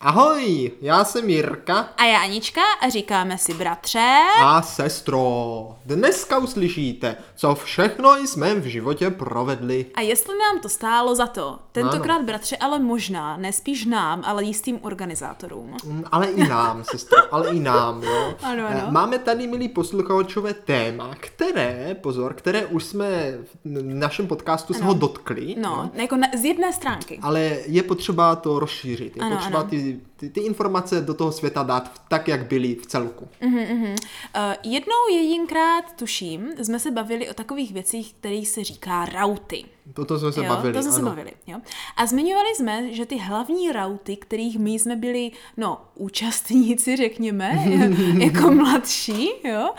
Ahoj, já jsem Jirka A já Anička a říkáme si bratře. a sestro. Dneska uslyšíte, co všechno jsme v životě provedli. A jestli nám to stálo za to, tentokrát bratře, ale možná, ne spíš nám, ale jistým organizátorům. Mm, Ale i nám, sestro, ale i nám, jo. Ano, ano. Eh, Máme tady, milí posluchačové, téma, které, pozor, které už jsme v našem podcastu se ho dotkli. No, jako na, z jedné stránky. Ale je potřeba to rozšířit. Je Ano, potřeba ano. ty, ty, ty informace do toho světa dát tak, jak byly v celku. Uh, jednou jedinkrát, tuším, jsme se bavili o takových věcích, kterých se říká rauty. Toto jsme se jo, bavili. to jsme se bavili, jo. A zmiňovali jsme, že ty hlavní rauty, kterých my jsme byli, no, účastníci, řekněme, jako mladší, jo,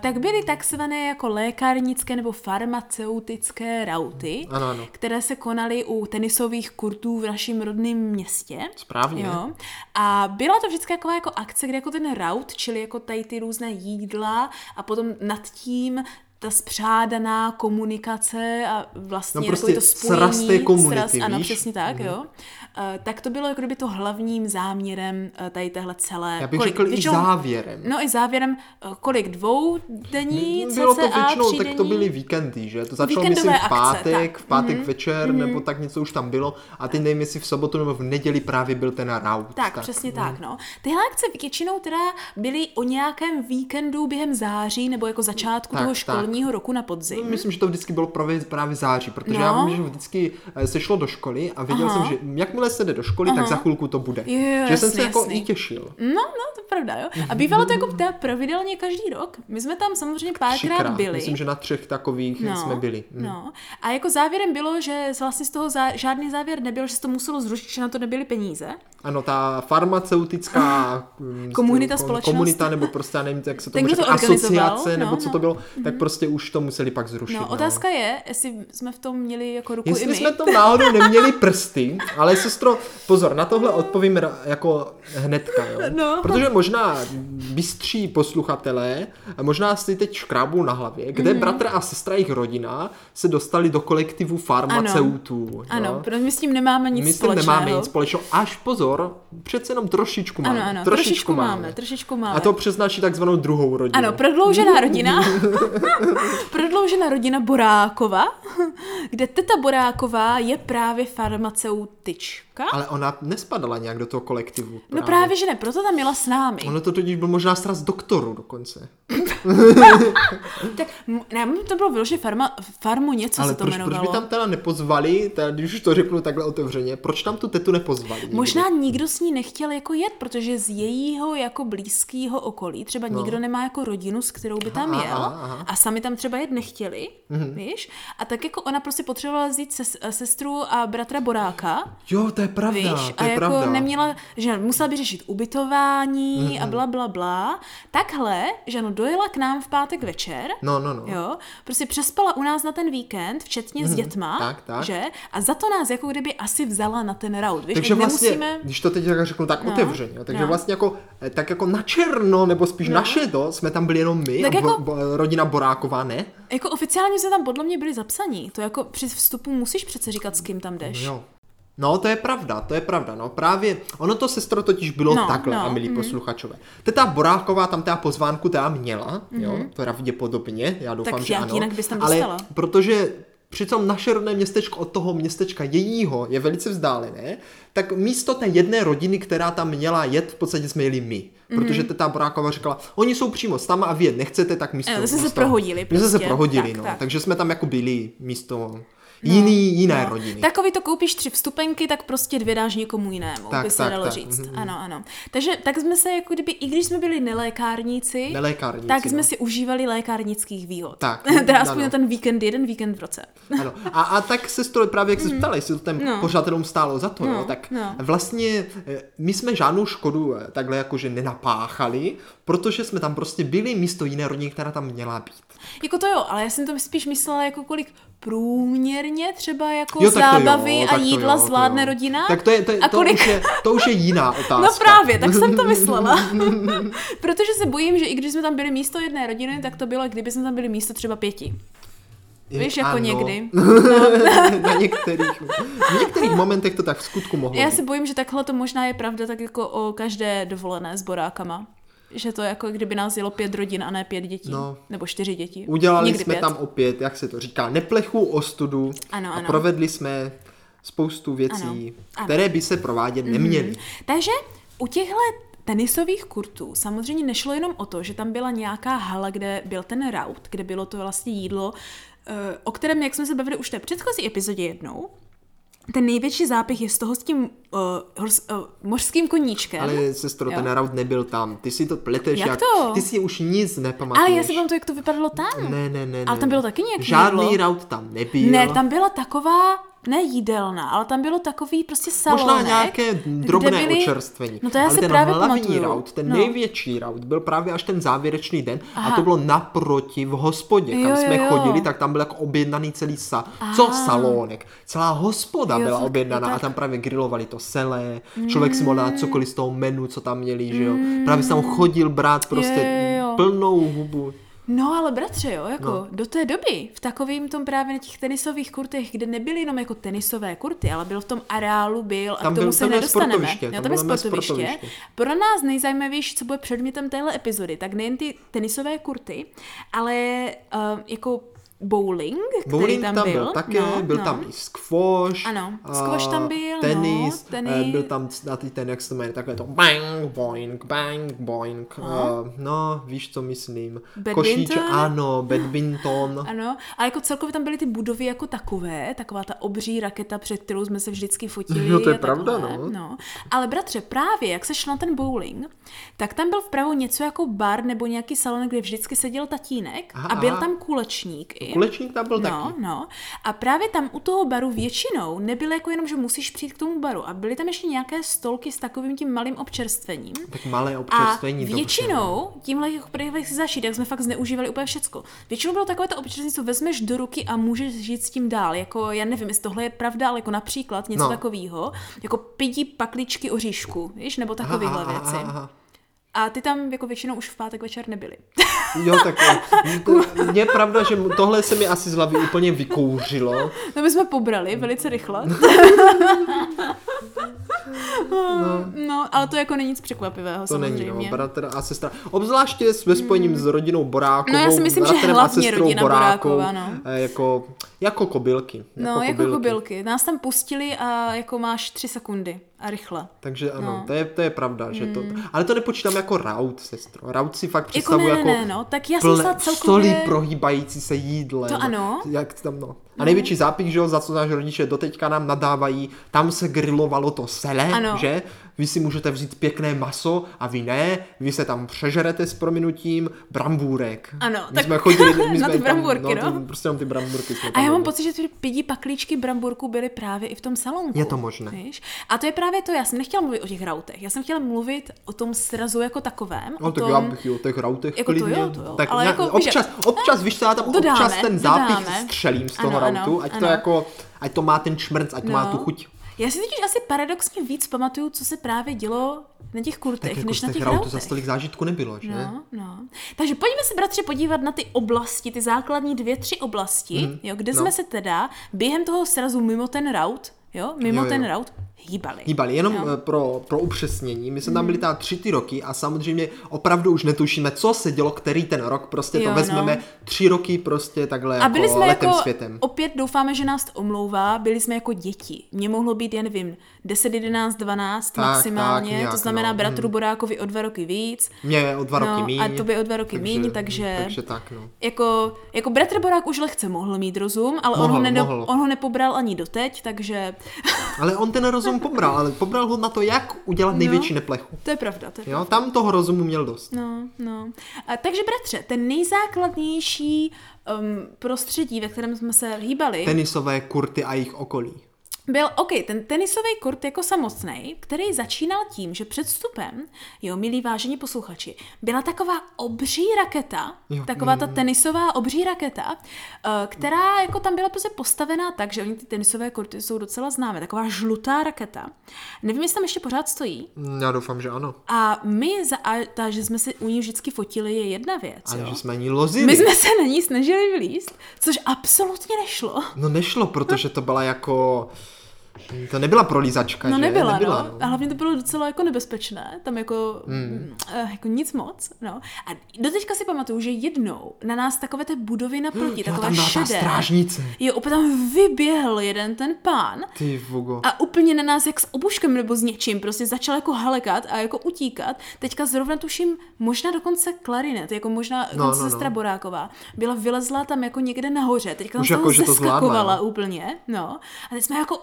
tak byly takzvané jako lékárnické nebo farmaceutické rauty, Ano, ano. které se konaly u tenisových kurtů v našem rodném městě. Správně. Jo. A byla to vždycky taková jako akce, kde jako ten raut, čili jako tady ty různé jídla a potom nad tím ta spřádaná komunikace a vlastně No jako prostě to spojení. sraz té komunity, sraz, ano, víš? Přesně tak, jo. Uh, tak to bylo jako kdyby to hlavním záměrem uh, tady téhle celé... Já bych kolik, řekl i většinou- závěrem. No i závěrem, uh, kolik dvou dení, Bylo to většinou, tak to byly víkendy, že? To začalo myslím v akce, pátek, tak. v pátek večer, nebo tak něco už tam bylo. A ty nevím, jestli v sobotu nebo v neděli právě byl ten raut. Tak, přesně tak, no. Tyhle akce většinou teda byly o nějakém víkendu během září nebo jako začátku Tak, toho tak. Školního roku na podzim. Myslím, že to vždycky bylo právě, právě září, protože No. já vím, že vždycky eh, se šlo do školy a věděl jsem, že jakmile se jde do školy, tak za chvilku to bude. Jo, jo, že jsem jasný, se jako jasný. i těšil. No, no, to je pravda, jo. A bývalo to jako teda pravidelně každý rok. My jsme tam samozřejmě párkrát byli. Myslím, že na třech takových no, jsme byli. Hm. No. A jako závěrem bylo, že vlastně z toho zá- žádný závěr nebyl, že se to muselo zrušit, že na to nebyly peníze. Ano, ta farmaceutická mm, Komunita, ko- společnost. Komunita, nebo prostě, já nevím, jak se to Ten, to asociace, nebo no, co no. to bylo, tak prostě už to museli pak zrušit. No, no. otázka je, jestli jsme v tom měli jako ruku i Jestli my. jsme to náhodou neměli prsty, ale sestro, pozor, na tohle odpovím jako hnedka, jo. No. Protože možná bystří posluchatelé, možná si teď škrábou na hlavě, kde Mhm. bratr a sestra jejich rodina se dostali do kolektivu farmaceutů. Ano, jo. protože my s tím nemáme nic My s tím společného. nemáme nic společného. Až pozor, přece jenom trošičku máme. Ano, ano, trošičku máme, trošičku máme. A to přes naši takzvanou druhou rodinu. Ano, prodloužená rodina. prodloužená rodina Borákova, kde teta Boráková je právě farmaceutička. Ale ona nespadala nějak do toho kolektivu. No právě, že ne, proto tam měla s námi. Ono to totiž byl možná sraz doktoru dokonce. Tak, ne, to bylo vyloženě farma, farmu něco Ale se to proč, proč jmenovalo. by tam teda nepozvali, teda, když už to řeknu takhle otevřeně, proč tam tu tetu nepozvali? nikdy? Možná nikdo s ní nechtěl jako jet, protože z jejího jako blízkého okolí třeba nikdo nemá jako rodinu, s kterou by tam No. Aha, jel aha, aha. a sami tam třeba jet nechtěli, Mhm. víš? A tak jako ona prostě potřebovala vzít ses, sestru a bratra Boráka, Jo, to je pravda, víš? to A je jako pravda. Mhm, neměla, že musela by řešit ubytování a bla, bla, bla. Takhle, že ano, dojela k nám v pátek večer, No, no, no. Jo, prostě přespala u nás na ten víkend, včetně s dětma, Mhm, tak, tak. že? A za to nás jako kdyby asi vzala na ten rout, víš? Takže vlastně, nemusíme... když to teď tak řeknu tak otevřeně, jo, takže no. vlastně jako, eh, tak jako na černo, nebo spíš na šedo, jsme tam byli jenom my, Tak a jako- bo, bo, rodina Boráková, ne? Jako oficiálně jsme tam podle mě byli zapsaní. To jako při vstupu musíš přece říkat, s kým tam jdeš. Jo. No, to je pravda, to je pravda, no právě, ono to sestro totiž bylo No, takhle, no, a milí posluchačové. Teta Boráková tam teda pozvánku teda měla, jo, pravděpodobně, já doufám, Mhm. Tak že jak ano. jinak bys tam ale dostala? protože přitom naše rodné městečko od toho městečka jejího je velice vzdálené, tak místo té jedné rodiny, která tam měla jet, v podstatě jsme jeli my. Mhm. Protože teta Boráková říkala, oni jsou přímo s náma a vy je nechcete, tak místo... Jo, to jste se prohodili My jsme se prostě. prohodili, Tak, no. tak. Takže jsme tam jako byli místo jiný, jiné No. rodiny. Takový to koupíš tři vstupenky, tak prostě dvě dáš někomu jinému, Tak, by se tak, dalo tak. říct. Mhm. Ano, ano. Takže tak jsme se jako kdyby, i když jsme byli nelékárníci, Nelékárníci, tak no. jsme si užívali lékárnických výhod. Tak, teda aspoň ano. na ten víkend, jeden víkend v roce. Ano. A, a tak se to právě, jak se ptala, jestli to ten No. pořadatelům stálo za to, No, no, tak no. vlastně eh, my jsme žádnou škodu eh, takhle jakože nenapáchali, protože jsme tam prostě byli místo jiné rodiny, která tam měla být. Jako to jo, ale já jsem to spíš myslela jako kolik průměrně třeba jako Jo, to jo, zábavy a to jídla jo, to zvládne rodina. Tak to, je, to, je, a to, kolik... už je, to už je jiná otázka. No právě, tak jsem to myslela. Protože se bojím, že i když jsme tam byli místo jedné rodiny, tak to bylo, kdyby jsme tam byli místo třeba pěti. Víš, jako Ano. někdy. na některých, v některých momentech to tak v skutku mohlo Já být. si bojím, že takhle to možná je pravda tak jako o každé dovolené s borákama. Že to jako kdyby nás jelo pět rodin a ne pět dětí. No. Nebo čtyři děti. Udělali Nikdy jsme pět. tam opět, jak se to říká, neplechu ostudu Ano, a ano. provedli jsme spoustu věcí, Ano, ano. které by se provádět neměly. Takže u těchto tenisových kurtů samozřejmě nešlo jenom o to, že tam byla nějaká hala, kde byl ten raut, kde bylo to vlastně jídlo, eh, o kterém, jak jsme se bavili už v té předchozí epizodě jednou, ten největší zápich je z toho s tím uh, hors, uh, mořským koníčkem. Ale sestro, Jo. ten raut nebyl tam. Ty si to pleteš, Jak jak, to? ty si už nic nepamatuješ. Ale já si pamatuju, jak to vypadalo tam. Ne, ne, ne. Ale ne. tam bylo taky nějaký Žádný jídlo. raut tam nebyl. Ne, tam byla taková, ne jídelna, ale tam bylo takový prostě salonek. Možná nějaké drobné byly- očerstvení. No to já Ale si ten právě hlavní pamatuju. raut, ten no. největší raut, byl právě až ten závěrečný den a Aha. to bylo naproti v hospodě, kam Jo, jsme jo, chodili, tak tam byl jako objednaný celý sa, co Ah. salónek, celá hospoda Jo, byla tak- objednaná tak. a tam právě grilovali to selé, člověk si mohl dát cokoliv z toho menu, co tam měli, že jo. Právě jsem tam chodil brát prostě Mm. Jo, jo, jo. plnou hubu. No ale bratře, jo, jako No. do té doby, v takovým tom právě na těch tenisových kurtech, kde nebyly jenom jako tenisové kurty, ale byl v tom areálu, byl, a Tam k tomu byl- se tam nedostaneme. sportoviště, Jo, tam tam je sportoviště. sportoviště. Pro nás nejzajímavější, co bude předmětem téhle epizody, tak nejen ty tenisové kurty, ale uh, jako bowling, který Bowling tam, tam byl. byl také, no, byl no. tam i squash. Ano, squash tam byl, no, tenis, tenis. eh, byl tam na ty ten, jak se to jmenuje, takové to bang, boing, bang, boing. Uh, no, víš, co myslím. Košíče, ano, badminton. Ano, a jako celkově tam byly ty budovy jako takové, taková ta obří raketa, před kterou jsme se vždycky fotili. Jo, to je pravda, takhle, no. no. Ale bratře, právě jak se šla na ten bowling, tak tam byl vpravo něco jako bar nebo nějaký salon, kde vždycky seděl tatínek Aha, a byl aha. tam kulečník i. Kulečník tam byl No, taky. no. A právě tam u toho baru většinou nebylo jako jenom, že musíš přijít k tomu baru. A byly tam ještě nějaké stolky s takovým tím malým občerstvením. Tak malé A občerstvení. dobře, no. většinou, tímhle jako si zašít, jak jsme fakt zneužívali úplně všecko. Většinou bylo takové to občerstvení, co vezmeš do ruky a můžeš žít s tím dál. Jako, já nevím, jestli tohle je pravda, ale jako například něco No. takového, jako pidi pakličky oříšku, víš, nebo takovéhle věci. aha, aha. A ty tam jako většinou už v pátek večer nebyly. Jo, tak je pravda, že tohle se mi asi z hlavy úplně vykouřilo. To my jsme pobrali velice rychle. no. no, ale to jako není nic překvapivého To samozřejmě. není, no, bratr a sestra. Obzvláště ve spojením s rodinou Borákovou. No, já si myslím, že hlavně rodina Borákovou, Boráková, no. eh, Jako, jako kobylky. No, jako kobylky. Nás tam pustili a jako máš tři sekundy a rychle. Takže ano, No. Hmm. to, je, to je pravda, že to... Ale to nepočítám jako raut, sestro. Raut si fakt Jako představuje ne, jako, ne, no, tak já jsem celkově... stoly prohýbající se jídlem. To ano. Jak tam, no. A největší zápich, že jo, za co náš rodiče doteďka nám nadávají, tam se grilovalo to sele, Ano. že? Vy si můžete vzít pěkné maso a vy ne, vy se tam přežerete s prominutím brambůrek. Ano, my tak jsme chodili, my na jsme ty tam, brambůrky, no. Ty, prostě tam ty brambůrky jsme A tam já mám pocit, že ty pidi paklíčky bramburku byly právě i v tom salonku. Je to možné. Víš? A to je právě to, já jsem nechtěla mluvit o těch rautech, já jsem chtěla mluvit o tom srazu jako takovém. No o tak tom... já bych o těch rautech Jako to klidně. jo, to jo. Tak Ale jako, víš, občas, občas, víš já tam dodáme, občas ten zápich dodáme. střelím z toho Ano, ano, rautu, ať to ano. jako, ať to má ten čmrnc, ať to má No. tu chuť. Já si totiž asi paradoxně víc pamatuju, co se právě dělo na těch kurtech, Tak jako než z na těch rautech. za stolik zážitku nebylo, že? No, no. Takže pojďme se, bratře, podívat na ty oblasti, ty základní dvě, tři oblasti, Mhm, jo, kde no. jsme se teda během toho srazu mimo ten raut, jo, mimo Jo, jo. ten raut, hýbali. Hýbali, jenom Jo. eh, pro, pro upřesnění, my jsme Mhm. tam byli teda tři ty roky a samozřejmě opravdu už netušíme, co se dělo který ten rok, prostě to Jo, no. vezmeme tři roky prostě takhle A byli jako jsme letem jako, světem. opět doufáme, že nás to omlouvá, byli jsme jako děti. Mně mohlo být, já nevím, 10, 11, 12 Tak, maximálně, tak, nějak, to znamená no, bratru Borákovi o dva roky víc. Mě o dva no, roky míň. a tobě o dva roky míň, takže- Takže tak, no. Jako, jako bratr Borák už lehce mohl mít rozum, ale on, Mohl, ho nedo, mohl. on ho nepobral ani doteď, takže Ale on ten rozum pobral, ale pobral ho na to, jak udělat největší neplechu. to je pravda. To je Jo, tam toho rozumu měl dost. No, no. A, takže bratře, ten nejzákladnější um, prostředí, ve kterém jsme se hýbali, Tenisové kurty a jejich okolí. Byl, OK, ten tenisový kurt jako samotný, který začínal tím, že před vstupem, jo, milí vážení posluchači, byla taková obří raketa, Jo, jo, taková ta tenisová obří raketa, eh, která jako tam byla prostě postavená tak, že oni ty tenisové kurty jsou docela známé, taková žlutá raketa. Nevím, jestli tam ještě pořád stojí. Mm, Já doufám, že ano. A my, za, a ta, že jsme se u ní vždycky fotili, je jedna věc, Ale jo. že jsme ani lozili. My jsme se na ní snažili vlízt, což absolutně nešlo. No nešlo, protože to byla jako... To nebyla prolízačka, No že? nebyla, nebyla no. A hlavně to bylo docela jako nebezpečné, tam jako, hmm. jako nic moc, no. A doteďka si pamatuju, že jednou na nás takové té budovy naproti, Jo, takové tam byla ta šedé. strážnice. Jo, úplně tam vyběhl jeden ten pán Ty vogo. a úplně na nás jak s obuškem nebo s něčím, prostě začal jako halekat a jako utíkat. Teďka zrovna tuším, možná dokonce klarinet, jako možná No, no, no. sestra Boráková, byla vylezla tam jako někde nahoře, teďka tam Už jako, že to zvládla, jo. úplně, no. A teď jsme jako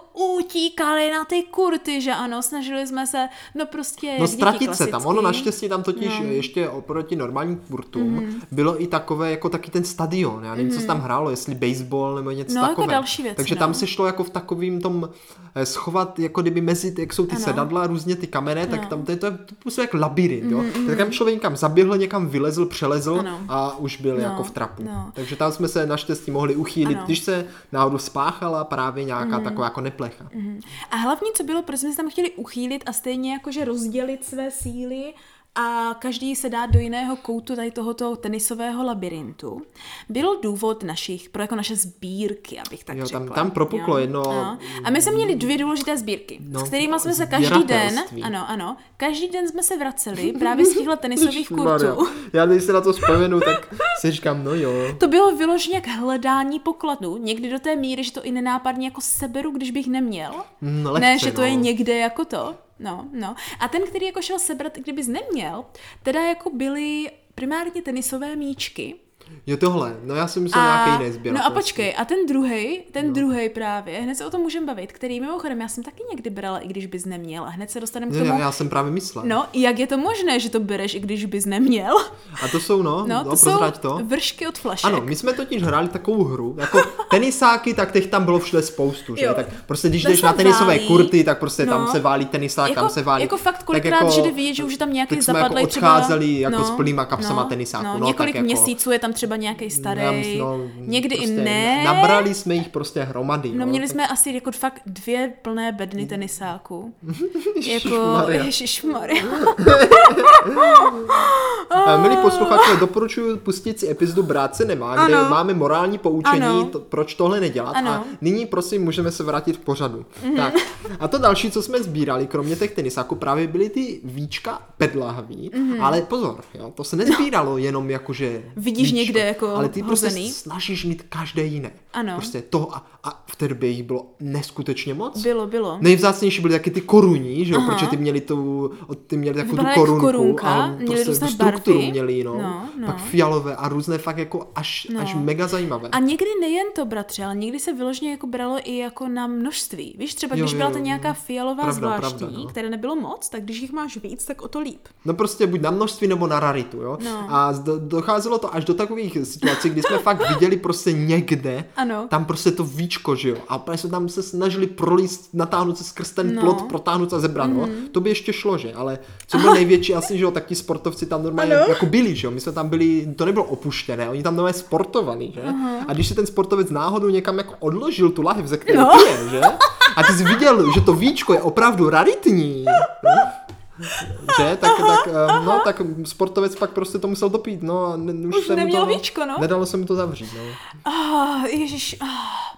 utíkali na ty kurty, že ano, snažili jsme se, no prostě No ztratit se tam. Ono naštěstí tam totiž No. no. ještě oproti normálním kurtům mm. bylo i takové, jako taky ten stadion. Já nevím, mm. co se tam hrálo, jestli baseball nebo něco No, jako takové. další věci, Takže no. tam se šlo jako v takovým tom eh, schovat, jako kdyby mezi, jak jsou ty Ano. sedadla, různě ty kamene, tak Ano. tam to je to, to působí jak labirint, jo. Tak tam člověk někam zaběhl, někam vylezl, přelezl Ano. a už byl No, jako v trapu. no. Takže tam jsme se naštěstí mohli uchýlit, Ano. když se náhodou spáchala právě nějaká taková jako neplecha. A hlavně, co bylo, proč jsme se tam chtěli uchýlit a stejně jakože rozdělit své síly a každý se dát do jiného koutu tady tohoto tenisového labirintu, byl důvod našich, pro jako naše sbírky, abych tak Jo, řekla. tam- tam propuklo Jo. jedno- No. A my jsme měli dvě důležité sbírky, No, s kterými jsme se každý den, ano, ano, každý den jsme se vraceli právě z těchto tenisových kurtů. Já když se na to vzpomenu, tak si říkám, no jo. To bylo vyloženě jak hledání pokladu, někdy do té míry, že to i nenápadně jako seberu, když bych neměl. Mm, lehce, ne, že to no. je někde jako to. No, no. A ten, který jako šel sebrat, kdybys neměl, teda jako byly primárně tenisové míčky. Jo, tohle. No já si myslel nějaký jiný sběr. no a počkej, a ten druhý, ten no. druhý právě, hned se o tom můžeme bavit, který mimochodem já jsem taky někdy brala, i když bys neměl, a hned se dostaneme k Já, tomu. já jsem právě myslel. No, jak je to možné, že to bereš, i když bys neměl? A to jsou, no, No, no, to no jsou to. vršky od flašek. Ano, my jsme totiž hráli takovou hru, jako tenisáky, tak těch tam bylo všude spoustu, že? Jo. Tak prostě když Tam jdeš na tenisové válí. kurty, tak prostě tam No. se válí tenisák, Jako- tam se válí. jako fakt kolikrát, že jde vidět, že už tam nějaký zapadlej jako odcházeli jako no, s plnýma kapsama no, tenisáku. Několik jako, měsíců je tam třeba nějaký starý, já myslím, no, někdy prostě i ne. Nabrali jsme jich prostě hromady. No jo, měli tak- jsme asi jako fakt dvě plné bedny tenisáků. jako, Ježišmarja. Milí posluchači, doporučuji pustit si epizodu Brát se nemá, kde Ano. máme morální poučení, Ano. to, proč tohle nedělat. Ano. A nyní, prosím, můžeme se vrátit k pořadu. Mm-hmm. Tak. A to další, co jsme sbírali, kromě těch tenisáků, právě byly ty víčka pedlahví. Mm-hmm. Ale pozor, jo, to se nezbíralo jenom jakože Vidíš někde jako Ale ty hozený? prostě snažíš mít každé jiné. Ano. Prostě to a, a v té době jich bylo neskutečně moc. Bylo, bylo. Nejvzácnější byly taky ty koruní, že jo, Aha. protože ty měli tu, ty měli takovou tu Vypadaly jako korunku korunka, a měly prostě různé tu strukturu barvy. měli, no. No, no. Pak fialové a různé fakt jako až, No. až mega zajímavé. A někdy nejen to, bratře, ale někdy se vyloženě jako bralo i jako na množství. Víš, třeba Jo, když jo, byla ta nějaká fialová Pravda, zvláštní, pravda, no. které nebylo moc, tak když jich máš víc, tak o to líp. No prostě buď na množství nebo na raritu, jo. No. A do, docházelo to až do takových situací, kdy jsme fakt viděli prostě někde, Ano. Tam prostě to víčko, že jo. A úplně jsme tam se snažili prolíst, natáhnout se skrz ten No. plot, protáhnout a zebrat, no. To by ještě šlo, že? Ale co byl největší asi, že jo, tak ti sportovci tam normálně Ano. jako byli, že jo. My jsme tam byli, to nebylo opuštěné, oni tam normálně sportovali, že? A když se ten sportovec náhodou někam jako odložil tu lahev, ze které No. pije, že? A ty jsi viděl, že to víčko je opravdu raritní, že? Tak, tak, eh, no, tak sportovec pak prostě to musel dopít, no a už, Už neměl to, víčko, no. Nedalo se mu to zavřít, no. Ah, ježiš. Ah.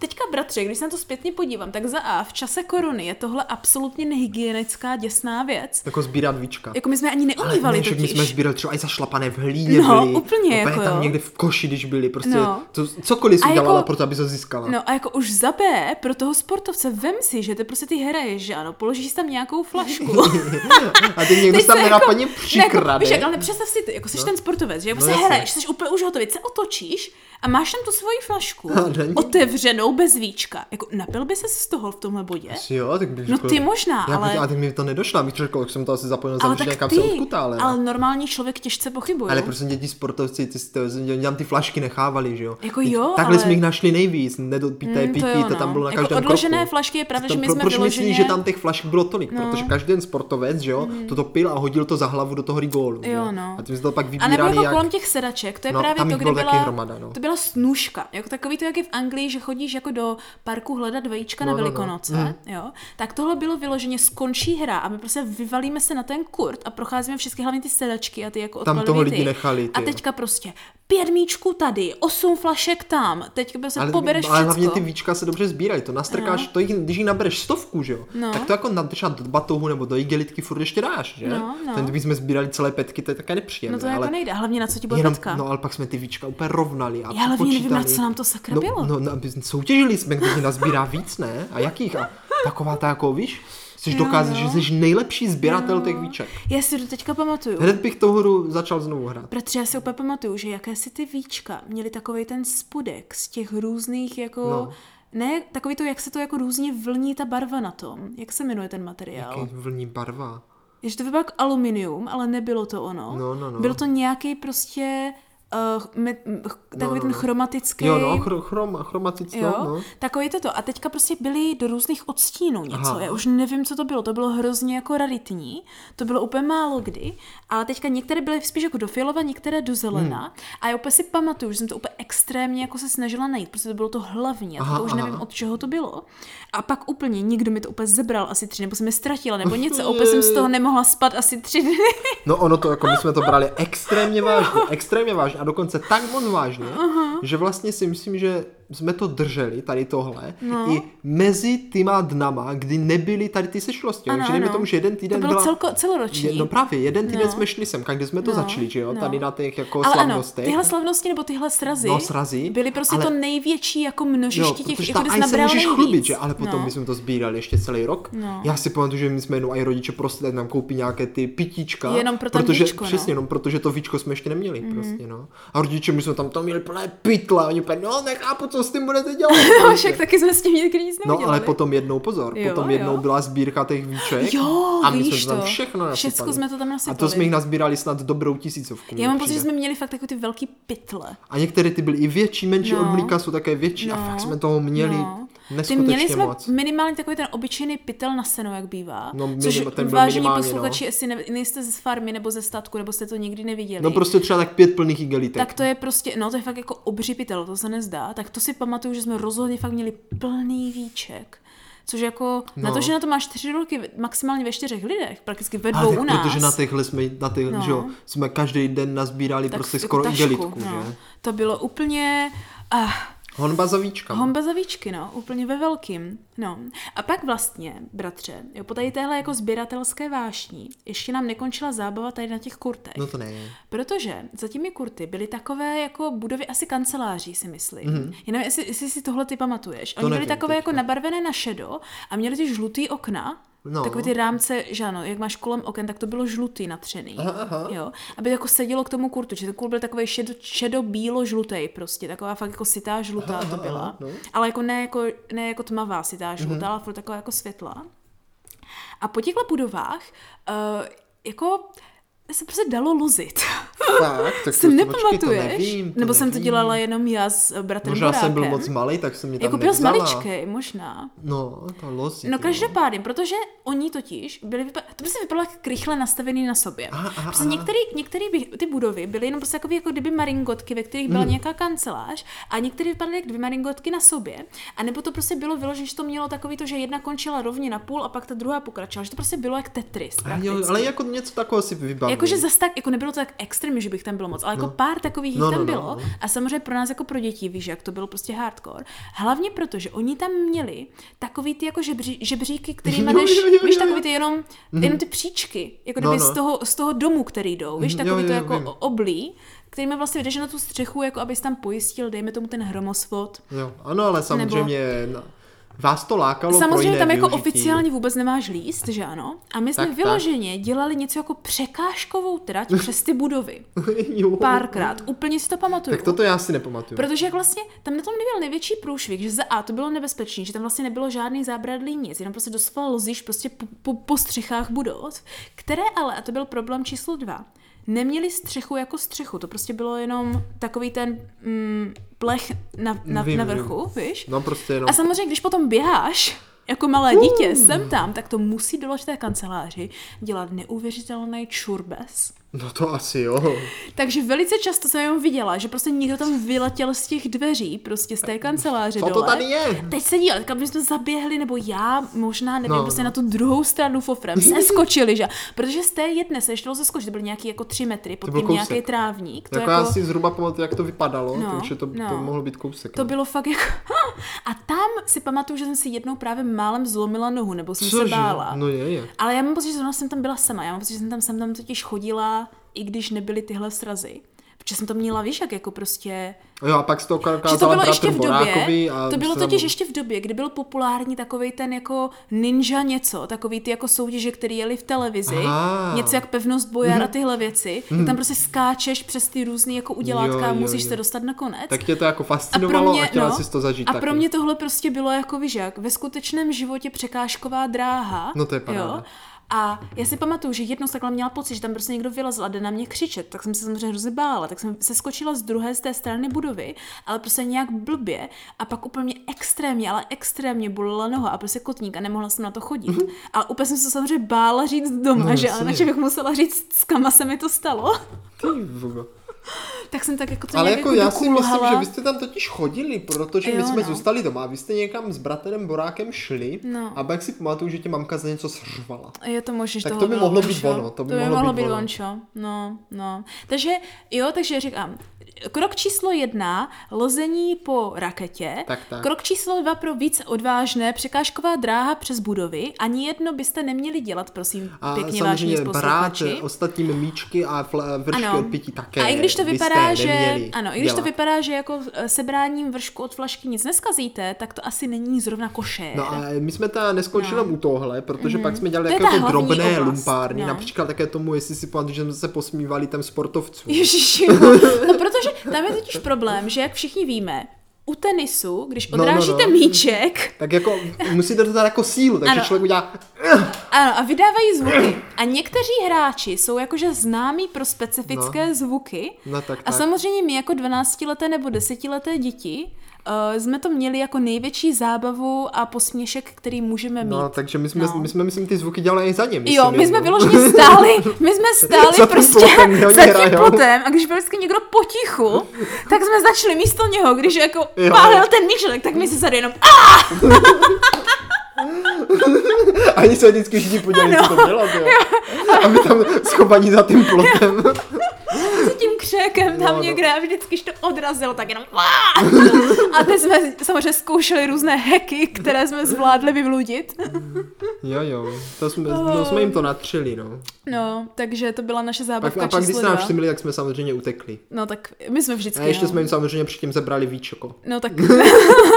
Teďka, bratře, když se na to zpětně podívám, tak za A v čase koruny je tohle absolutně nehygienická děsná věc. Jako sbírat víčka. Jako my jsme ani Ale neumývali ne, však my jsme sbírali třeba i zašlapané v hlíně No, byli. úplně jako tam jo. někde v koši, když byli, prostě No. to, cokoliv A si jako- dělala pro to, aby se získala. No a jako už za B, pro toho sportovce, vem si, že ty prostě ty hraješ, že ano, položíš tam nějakou flašku. a ty někdo tam nenapadně Jako, přikrade. víš, jak, ale představ si ty, jako jsi ten sportovec, že jako No se jasně. hraješ, jsi úplně už hotový, se otočíš a máš tam tu svoji flašku otevřenou bez víčka. Jako napil by se z toho v tomhle bodě? Asi jo, tak bych No řekl, ty možná, já ale... bych, ale tak mi to nedošlo, abych řekl, jak jsem to asi zapomněl ale tak někam ty, se odkutále. ale normální člověk těžce pochybuje. Ale prostě děti sportovci, ty, ty, ty, tam ty flašky nechávali, že jo? Jako jo, Takhle ale- jsme jich našli nejvíc, nedopíté, Mm, pití, to jo, to tam no. bylo na Jako každém odložené kroku. flašky je pravda, To- že my pro- jsme proč vyloženě- myslíš, že tam těch flašek bylo tolik? No. Protože každý ten sportovec, že jo, mm. toto pil a hodil to za hlavu do toho rigólu. že Jo, no. A tím se to pak A vybírali nebo jako jak... kolem těch sedaček, to je No, právě to, kde bylo taky byla, no. to byla snůžka, jako takový to, jak je v Anglii, že chodíš jako do parku hledat vajíčka No, na no, no. Velikonoce, jo, tak tohle bylo vyloženě skončí hra a my prostě vyvalíme se na ten kurt a procházíme všechny hlavně ty sedačky a ty jako Tam toho ty. lidi nechali, ty A jo. teďka prostě pět míčků tady, osm flašek tam, teď prostě ale, pobereš ale hlavně všecko. ty víčka se dobře sbírají, to nastrkáš, to jich, když jich nabereš stovku, že jo, No. tak to jako nadržat do batohu nebo do igelitky furt ještě dáš, že? No, no. Ten, kdybychom sbírali celé petky, to je také nepříjemné. No to ale jako nejde, hlavně na co ti bude jenom, petka. no ale pak jsme ty víčka úplně rovnali a Já hlavně nevím, na co nám to sakra no, bylo. No, no, soutěžili jsme, kdo ji nazbírá víc, ne? A jakých? A taková ta jako, víš, jsi Jo, dokázat, no. že jsi nejlepší sběratel těch víček. Já si to teďka pamatuju. Hned bych tu hru začal znovu hrát. Protože já si úplně pamatuju, že jaké si ty víčka měly takový ten spodek z těch různých jako... No. Ne, takový to, jak se to jako různě vlní ta barva na tom. Jak se jmenuje ten materiál? Jaký vlní barva. Je, že to vypadá jako aluminium, ale nebylo to ono. No, no, no. Byl to nějaký prostě uh, me, ch- takový no, ten no. chromatický... Jo, no, chro, chrom, chromatický, Jo, no. takový toto. A teďka prostě byly do různých odstínů něco. Aha. Já už nevím, co to bylo. To bylo hrozně jako raritní. To bylo úplně málo kdy. Ale teďka některé byly spíš jako do fialova, některé do zelena. Hmm. A já úplně si pamatuju, že jsem to úplně extrémně jako se snažila najít, protože to bylo to hlavní. A Aha, teďka už aha. nevím, od čeho to bylo. A pak úplně někdo mi to úplně zebral asi tři, nebo jsem je ztratila, nebo něco. A úplně jsem z toho nemohla spát asi tři dny. No ono to, jako my jsme to brali extrémně vážně, extrémně vážně a dokonce tak moc vážně, že vlastně si myslím, že jsme to drželi, tady tohle, No. i mezi týma dnama, kdy nebyly tady ty sešlosti. Ano, Takže ano. tomu, že jeden To týden bylo byla... celko, celoroční. Je, no právě, jeden týden No. jsme šli sem, kde jsme to No, začali, že jo, no. tady na těch jako Ale ano, slavnostech. tyhle slavnosti nebo tyhle srazy, No, srazy, byly prostě ale- to největší jako množiště těch, protože jako jsi se můžeš nejvíc. chlubit, že? Ale potom no. my jsme to sbírali ještě celý rok. No. Já si pamatuju, že my jsme jenom i rodiče prostě tak nám koupí nějaké ty pitíčka. Jenom pro protože, víčko, no. Přesně, jenom protože to víčko jsme ještě neměli, mm. prostě, no. A rodiče, my jsme tam to měli plné pytle, oni no nechápu, co s tím budete dělat. No, prostě. však taky jsme s tím nikdy nic No, ale potom jednou pozor, Jo, potom jednou jo. byla sbírka těch víček Jo, a my víš jsme to tam všechno nasypali. Všecko jsme to tam A nasypali. to jsme jich nazbírali snad dobrou tisícovku. Já mám pocit, že jsme měli fakt takové ty velký pytle. A některé ty byly i větší, menší, No. od mlíka jsou také větší a No. fakt jsme toho měli No. Ty měli jsme moc. minimálně takový ten obyčejný pytel na seno, jak bývá. No, což ten byl vážení minimálně, posluchači, no. jestli ne, nejste z farmy nebo ze statku, nebo jste to nikdy neviděli. No prostě třeba tak pět plných igelitek. tak to je prostě, no to je fakt jako obří pytel, to se nezdá. Tak to si pamatuju, že jsme rozhodně fakt měli plný víček. Což jako, no. na No. to, že na to máš tři roky maximálně ve čtyřech lidech, prakticky ve dvou u nás. protože na těchhle jsme, na těch, No. že jo, jsme každý den nazbírali tak prostě jako skoro tašku, igelitku, no. že? To bylo úplně... Ah, Honba za víčkama. Homba za víčky, no, úplně ve velkým. No. A pak vlastně, bratře, jo, po tady téhle jako sběratelské vášní, ještě nám nekončila zábava tady na těch kurtech. No to ne. Protože za těmi kurty byly takové jako budovy asi kanceláří, si myslím. Mm-hmm. Nevím, jestli, jestli si tohle ty pamatuješ. Oni byly nevím takové teďka. jako nabarvené na šedo a měly ty žlutý okna. No. Takové ty rámce, že ano, jak máš kolem oken, tak to bylo žlutý natřený. Aha, aha. Jo, aby jako sedělo k tomu kurtu, že ten kurt byl takový šedo, šedo bílo žlutý prostě, taková fakt jako sitá žlutá Aha, to byla. aha, no. Ale jako ne, jako ne jako tmavá sitá žlutá, Mhm. mm-hmm. ale furt taková jako světlá. A po těchto budovách uh, jako se prostě dalo lozit. Tak, tak Si to, nepamatuješ? To nevím, to Nebo jsem to nevím. dělala jenom já s eh, bratrem Možná jsem byl moc malý, tak jsem mě tam Jako byl maličkej, možná. No, to lozi. No každopádně, protože oni totiž byli, vypa- to by se vypadalo jak rychle nastavený na sobě. Aha, aha, prostě některé, by- ty budovy byly jenom prostě takové jako kdyby maringotky, ve kterých byla nějaká kancelář a některé vypadaly jak dvě maringotky na sobě. A nebo to prostě bylo vyložené, že to mělo takový to, že jedna končila rovně na půl a pak ta druhá pokračovala. Že to prostě bylo jak Tetris. A jo, ale jako něco takového si vybavím. Jakože zas tak, jako nebylo to tak extrémně, že bych tam bylo moc, ale jako No. pár takových No, tam no, no, bylo. no. A samozřejmě pro nás jako pro děti, víš, jak to bylo prostě hardcore. Hlavně proto, že oni tam měli takový ty jako žebří, žebříky, jo, jo, víš, takový ty jenom, jenom ty příčky, jako No, kdyby no. z, toho, z toho domu, který jdou, víš, Mhm, takový jo, to jo, jako vím. oblí, kterými vlastně jdeš na tu střechu, jako abys tam pojistil, dejme tomu ten hromosvod. Jo, ano, ale samozřejmě na, Vás to lákalo pro Samozřejmě jiné tam jako využití. oficiálně vůbec nemáš líst, že ano? A my jsme Tak, tak. vyloženě dělali něco jako překážkovou trať přes ty budovy. jo. Párkrát. Úplně si to pamatuju. Tak toto já si nepamatuju. Protože jak vlastně tam na tom nebyl největší průšvih, že za A to bylo nebezpečné, že tam vlastně nebylo žádný zábradlý nic, jenom prostě doslova lozíš prostě po, po, po střechách budov, které ale, a to byl problém číslo dva, neměli střechu jako střechu, to prostě bylo jenom takový ten mm, plech na, na, Vím, na vím. vrchu, víš? No prostě jenom. A samozřejmě, když potom běháš, jako malé dítě, sem tam, tak to musí doložit té kanceláři dělat neuvěřitelný čurbes. No to asi jo. Takže velice často jsem jenom viděla, že prostě někdo tam vyletěl z těch dveří, prostě z té kanceláře Co to dole. tady je? Teď se dívat, kam jsme zaběhli, nebo já, možná, nevím, No, prostě no. na tu druhou stranu fofrem, se skočili, že? Protože z té jedné se ještě zeskočit, to byly nějaký jako tři metry, pod byl tím nějaký trávník. To jako, jako, já si zhruba pamatuju, jak to vypadalo, No, takže to, to no. mohlo být kousek. to no. bylo fakt jako... A tam si pamatuju, že jsem si jednou právě málem zlomila nohu, nebo jsem Cože? se bála. No je, je. Ale já mám pocit, že jsem tam byla sama. Já mám pocit, že jsem tam, jsem tam totiž chodila, i když nebyly tyhle srazy. Protože jsem to měla, víš, jak jako prostě... Jo, a pak jsi to Že to bylo ještě v době, a to bylo totiž ještě v době, kdy byl populární takový ten jako ninja něco, takový ty jako soutěže, které jeli v televizi, Aha. něco jak pevnost bojar a tyhle věci, tak tam prostě skáčeš přes ty různý jako udělátka Jo, a jo, musíš jo. se dostat na konec. Tak tě to jako a fascinovalo a, chtěla jsi to zažít a taky. pro mě tohle prostě bylo jako, víš jak, ve skutečném životě překážková dráha. No to je paráda. A já si pamatuju, že jednou takhle měla pocit, že tam prostě někdo vylezl a jde na mě křičet, tak jsem se samozřejmě hrozně bála, tak jsem se skočila z druhé z té strany budovy, ale prostě nějak blbě a pak úplně extrémně, ale extrémně bolela noha a prostě kotník a nemohla jsem na to chodit. Mhm. Ale úplně jsem se samozřejmě bála říct doma, No, že ano, že bych musela říct, s kama se mi to stalo. Ty. Tak jsem tak jako to Ale nějak jako já si myslím, že vy jste tam totiž chodili, protože my Jo, jsme no. zůstali doma. Vy jste někam s bratrem Borákem šli No. a pak si pamatuju, že tě mamka za něco sřvala. Je to možné, že Tak to by mohlo být ono, to by to by mohlo být ono. No, no. Takže jo, takže říkám, krok číslo jedna, lození po raketě. Tak, tak. Krok číslo dva pro víc odvážné, překážková dráha přes budovy. Ani jedno byste neměli dělat, prosím, A pěkně vážně samozřejmě brát ostatním míčky a fl- vršky Ano. od pití také. A i když to vypadá, že ano, i když to dělat. vypadá, že jako eh, sebráním vršku od flašky nic neskazíte, tak to asi není zrovna košer. No a my jsme teda neskončili No. no. u tohle, protože mm. pak jsme dělali To jako ta drobné oblast, lumpárny, no. například také tomu, jestli si pamatuju, že jsme se posmívali tam sportovcům. Ježiši, jo. no protože tam je totiž problém, že jak všichni víme, u tenisu, když No, no, odrážíte no. míček, Tak jako musíte to dát jako sílu, takže Ano. člověk udělá... ano, a vydávají zvuky. A někteří hráči jsou jakože známí pro specifické no. zvuky. No tak, A tak. samozřejmě my jako 12-leté nebo 10-leté děti uh, jsme to měli jako největší zábavu a posměšek, který můžeme mít. No, takže my jsme, No. my jsme, myslím, ty zvuky dělali i za. Myslím, Jo, my jsme vyloženě stáli, my jsme stáli Za prostě plotem, za tím hrajou. plotem a když byl vždycky někdo potichu, tak jsme začali místo něho, když jako Jo. pálil ten míček, tak my si tady jenom a Ani se vždycky všichni podívali, co to bylo, jo. A my tam schovaní za tím plotem. s tím křékem tam No, no. někde a vždycky, když to odrazilo, tak jenom a teď jsme samozřejmě zkoušeli různé heky, které jsme zvládli vyvludit. Jo, jo, to jsme, to jsme jim to natřeli, no. No, takže to byla naše Pak, zábavka a pak, když se nám všimli, tak jsme samozřejmě utekli. No tak my jsme vždycky, A ještě no. jsme jim samozřejmě předtím zebrali víčko. No tak